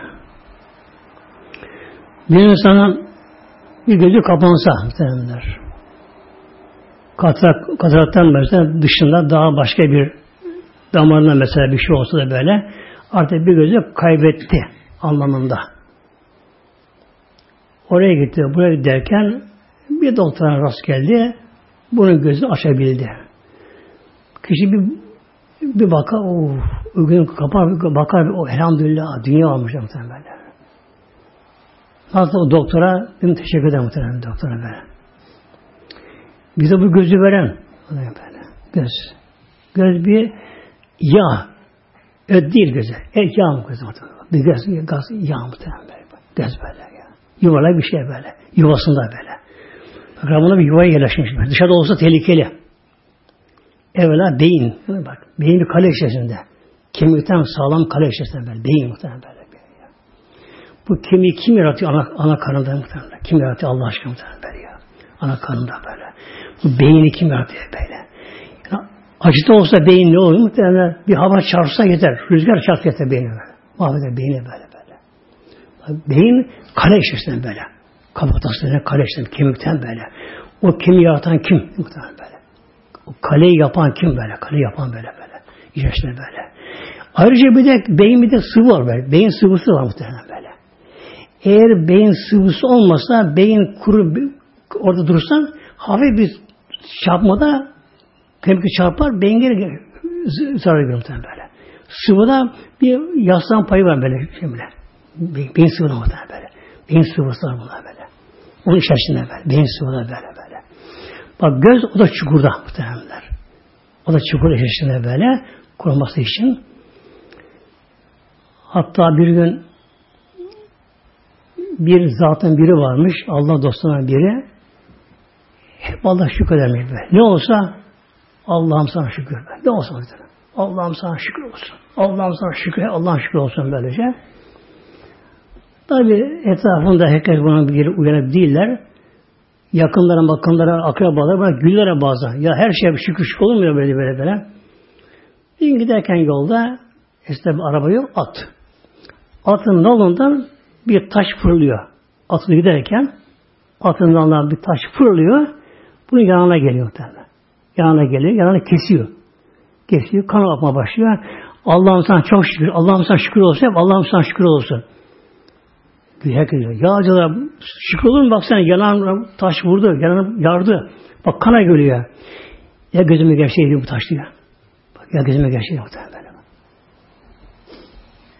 A: Bir insanın bir gözü kapansa muhtemelenler. Katarak, kataraktan mesela dışında daha başka bir damarına mesela bir şey olsa da böyle artık bir gözü kaybetti anlamında. Oraya gitti, buraya giderken bir doktora rast geldi. Bunun gözünü açabildi. Kişi bir bir bakar, o gün kapar, bakar, o elhamdülillah dünya olmuş muhtemelen böyle. Nasıl o doktora, benim teşekkür ederim muhtemelen doktora böyle. Bize bu gözü veren, böyle, göz. Göz bir yağ. Öt değil gözü. Et yağ mı gözü Bir göz, gaz, yağ muhtemelen böyle. Göz böyle ya. Yuvarlak bir şey böyle. Yuvasında böyle. Rabbına bir yuvaya yerleşmiş. Dışarıda olsa tehlikeli. Evvela beyin. Bak, beyin bir kale içerisinde. Kemikten sağlam kale içerisinde böyle. Beyin muhtemelen böyle. Bu kemiği kim yaratıyor? Ana, ana karnında muhtemelen. Kim yaratıyor? Allah aşkına muhtemelen böyle ya. Ana karnında böyle. Bu beyni kim yaratıyor böyle? Acıda olsa beyin ne olur? Muhtemelen bir hava çarpsa yeter. Rüzgar çarpsa yeter beyni böyle. Mahveder beyni böyle böyle. Beyin kale içerisinde böyle. Kafatasında kale içerisinde kemikten böyle. O kemiği yaratan kim? Muhtemelen böyle. O kaleyi yapan kim böyle? Kaleyi yapan böyle böyle. İçerisinde böyle. Ayrıca bir de beyin bir de sıvı var böyle. Beyin sıvısı var muhtemelen böyle. Eğer beyin sıvısı olmasa beyin kuru orada durursan hafif bir çarpmada kemik çarpar beyin geri zarar görür böyle. Sıvıda bir yaslan payı var böyle şimdi. Beyin sıvıda muhtemelen böyle. Beyin sıvısı var bunlar böyle. Onun içerisinde böyle. Beyin sıvıda böyle böyle. Bak göz o da çukurda muhtemelenler. O da çukur içerisinde böyle koruması için. Hatta bir gün bir zatın biri varmış, Allah dostuna biri. Hep Allah şükredermiş be. Ne olsa Allah'ım sana şükür. Ne olsa Allah'ım sana şükür olsun. Allah'ım sana şükür, Allah'ım şükür olsun böylece. Tabi etrafında herkes buna bir uyanık değiller. Yakınlara, bakınlara, akrabalara bana güllere bazen. Ya her şeye şükür şükür olmuyor böyle böyle böyle. Bir gün giderken yolda işte bir araba yok, at. Atın nolundan bir taş fırlıyor. Atını giderken atın nolundan bir taş fırlıyor. Bunun yanına geliyor tabi. Yanına geliyor, yanına kesiyor. Kesiyor, kan akma başlıyor. Allah'ım sana çok şükür, Allah'ım sana şükür olsun, hep Allah'ım sana şükür olsun. Herkes diyor. Ya acaba şükür olur mu baksana yanan taş vurdu, yanan yardı. Bak kana geliyor. Ya gözüme gerçeği bu taş diyor. Bak ya gözüme gerçeği muhtemelen.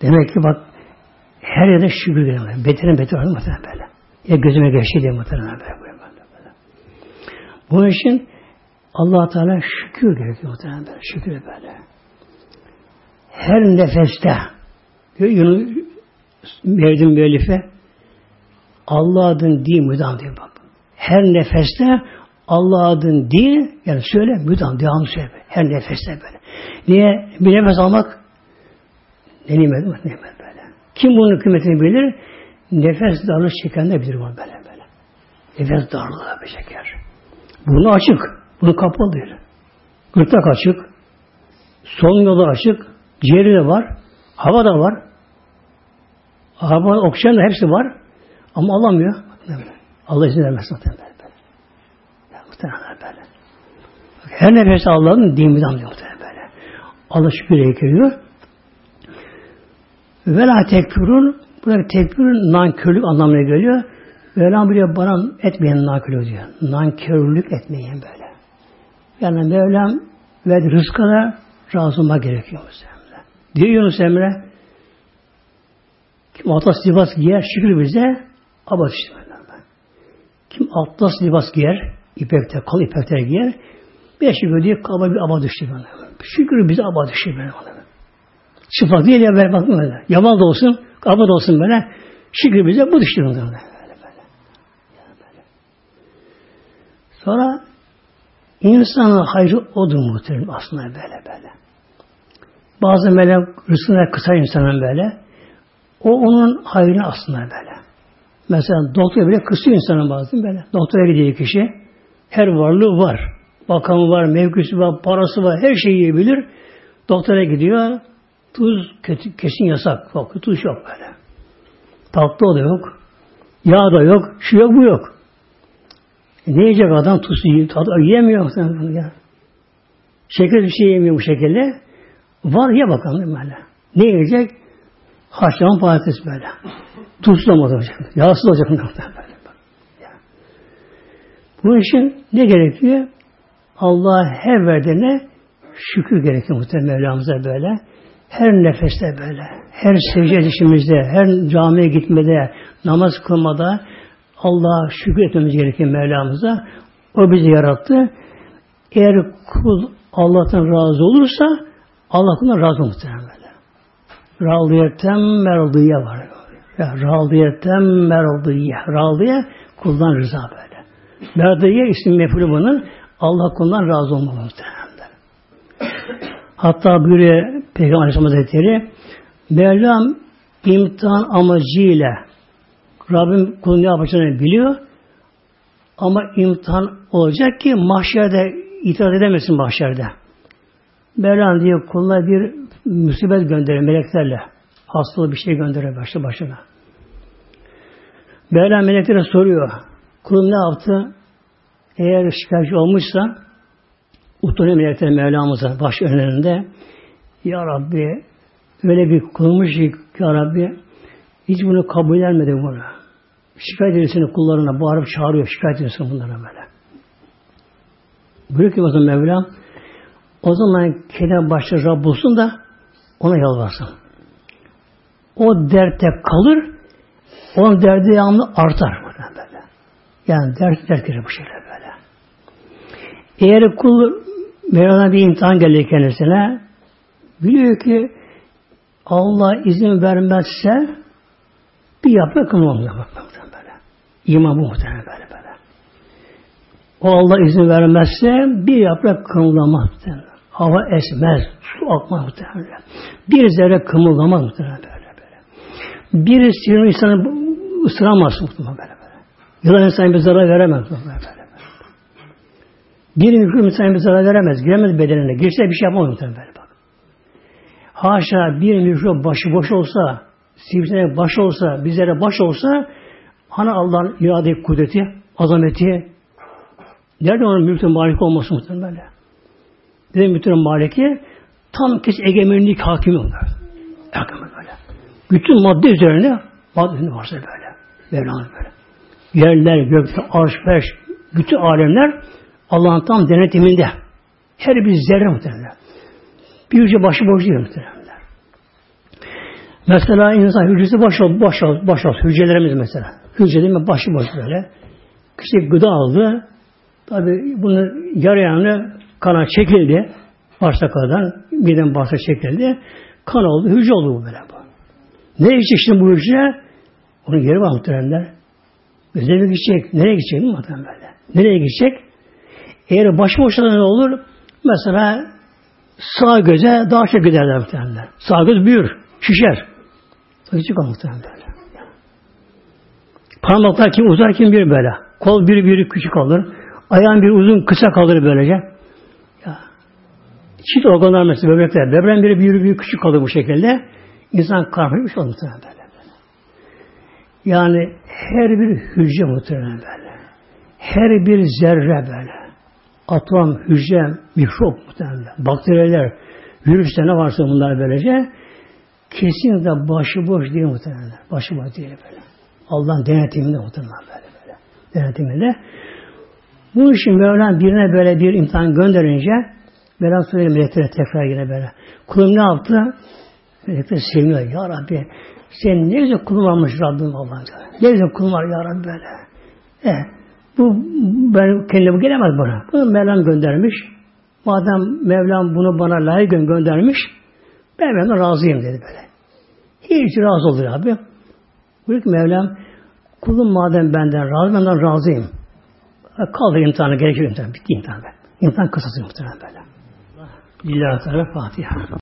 A: Demek ki bak her yerde şükür geliyor. Beterin beter olur muhtemelen böyle. Ya gözüme gerçeği diyor muhtemelen böyle. Bunun için allah Teala şükür gerekiyor muhtemelen böyle. Şükür böyle. Her nefeste Mevdim müellife Allah adın değil müdam diyor bak. Her nefeste Allah adın değil yani söyle müdam devamlı söyle. Her nefeste böyle. Niye? Bir nefes almak ne nimet mi? Nimet böyle. Kim bunun kıymetini bilir? Nefes darlığı çeken de bilir bunu böyle böyle. Nefes darlığı bir çeker. Bunu açık. Bunu kapalı değil. Gırtlak açık. Son yolu açık. Ciğeri de var. Hava da var. Araba, oksijen de hepsi var. Ama alamıyor. Allah izin vermez zaten böyle. muhtemelen böyle. Her nefes Allah'ın diminden diyor muhtemelen böyle. Allah şükür gerekiyor. Ve la tekfurun burada tekfurun nankörlük anlamına geliyor. Mevlam biliyor bana etmeyen nankörlük diyor. Nankörlük etmeyen böyle. Yani Mevlam ve rızkına razı olmak gerekiyor muhtemelen. Diyor Yunus Emre kim atlas libas giyer şükür bize abat işte. Kim atlas libas giyer ipekte, kal ipekte giyer bir şükür diye kaba bir aba düştü bana. Şükür bize aba düştü böyle. Çıplak değil ya böyle bakma öyle. Yamal da olsun, kaba da olsun böyle. Şükür bize bu düştü bana. Sonra insanın hayrı odur muhtemelen aslında böyle böyle. Bazı melek rızkına kısa insanın böyle. O onun hayrını aslında böyle. Mesela doktor bile kısıyor insanın bazen böyle. Doktora gidiyor kişi. Her varlığı var. Bakanı var, mevkisi var, parası var, her şeyi yiyebilir. Doktora gidiyor. Tuz kötü, kesin yasak. Bak, tuz yok böyle. Tatlı da yok. Yağ da yok. Şu yok, bu yok. Ne yiyecek adam? Tuz tadı yiyemiyor. Şeker bir şey yemiyor bu şekilde. Var ya bakalım böyle. Ne yiyecek? Haşlanan patates böyle. Tuzlu olacak. Yağsız olacak. Böyle. Bunun için ne gerekiyor? Allah her verdiğine şükür gerekiyor muhtemelen Mevlamıza böyle. Her nefeste böyle. Her secde edişimizde, her camiye gitmede, namaz kılmada Allah'a şükür etmemiz gerekiyor Mevlamıza. O bizi yarattı. Eğer kul Allah'tan razı olursa Allah kuldan razı muhtemelen böyle. Radiyetem merdiye var. Radiyetem merdiye. Radiye kuldan rıza böyle. Merdiye ismi mefulü bunun. Allah kuldan razı olmalı muhtemelen. Hatta buyuruyor Peygamber Aleyhisselam Hazretleri Mevlam imtihan amacıyla Rabbim kulun ne yapacağını biliyor ama imtihan olacak ki mahşerde itiraz edemesin mahşerde. Mevlam diye kuluna bir musibet gönderir meleklerle. Hastalığı bir şey gönderir başta başına. Mevlam meleklere soruyor. Kulum ne yaptı? Eğer şikayetçi olmuşsa utanıyor melekler Mevlamıza baş önlerinde Ya Rabbi öyle bir kılmış ki Ya Rabbi hiç bunu kabul etmedi bunu. Şikayet edilsin kullarına bağırıp çağırıyor. Şikayet edilsin bunlara böyle. Buyuruyor ki o zaman Mevlam o zaman kendi başta Rab bulsun da ona yalvarsın. O dertte kalır onun derdi yanlı artar. Böyle. Yani dert dert girer bu şeyler böyle. Eğer kul Mevlana bir imtihan geldi kendisine biliyor ki Allah izin vermezse bir yaprak kılmamıza bakmaktan böyle. İman bu muhtemelen böyle böyle. O Allah izin vermezse bir yaprak kımıldamaz muhtemelen. Hava esmez, su akmaz muhtemelen. Bir zerre kımıldamaz muhtemelen böyle böyle. Bir sinir insanı ısıramaz muhtemelen böyle böyle. Yılan insan bir zarar veremez böyle böyle. Bir mikrop insan bir zarar veremez. Giremez bedenine. Girse bir şey yapamaz muhtemelen böyle bak. Haşa bir mikrop başı boş olsa, sivrisinek baş olsa, bizlere baş olsa, hani Allah'ın irade kudreti, azameti, nerede onun mülkün malik olması muhtemelen. Dedim bütün maliki tam kes egemenlik hakimi onlar. Hakimi böyle. Bütün madde üzerine madde üzerine varsa böyle. Mevlana böyle. Yerler, gökte, arş, peş, bütün alemler Allah'ın tam denetiminde. Her bir zerre muhtemelen. Bir hücre başı boş değil muhtemelen. Mesela insan hücresi baş ol, baş ol. Hücrelerimiz mesela. Hücre değil mi? Başı boş böyle. Kişi gıda aldı. Tabi bunu yarayanı kana çekildi. Bağırsaklardan birden bağırsak çekildi. Kan oldu. Hücre oldu bu böyle. Bu. Ne içecek bu hücre? Onun yeri var muhteremler. Göze mi gidecek? Nereye gidecek mi böyle? Nereye gidecek? Eğer başıboşta ne olur? Mesela sağ göze daha çok giderler muhteremler. Sağ göz büyür, şişer. Küçük böyle. Parmaklar kim uzar kim bir böyle. Kol bir bir küçük olur. Ayağın bir uzun kısa kalır böylece. Ya. Çift organlar mesela böbrekler. Böbreğin biri büyür büyük küçük kalır bu şekilde. İnsan karmaşmış olur muhtemelen böyle, böyle. Yani her bir hücre muhtemelen böyle. Her bir zerre böyle. atom, hücre, mikrop muhtemelen, bakteriler, virüsler ne varsa bunlar böylece kesinlikle başıboş değil muhtemelen. Başıboş değil böyle. Allah'ın denetiminde muhtemelen böyle böyle. Denetiminde. Bu için Mevlam birine böyle bir imtihan gönderince Mevlam söylüyor meleklere tekrar yine böyle. Kulum ne yaptı? Melekler seviniyor. Ya Rabbi sen ne güzel kulum varmış Rabbim Allah'ın. Ne güzel kulum var Ya Rabbi böyle. E, bu ben kendime gelemez bana. Bunu Mevlam göndermiş. Madem Mevlam bunu bana layık göndermiş ben Mevlam razıyım dedi böyle. Hiç razı olur abi. Buyur ki Mevlam kulum madem benden razı, benden razıyım. Kaldı imtihanı, gerekir imtihan. Bitti imtihan. İmtihan kısası muhtemelen böyle. Lillahi Teala Fatiha.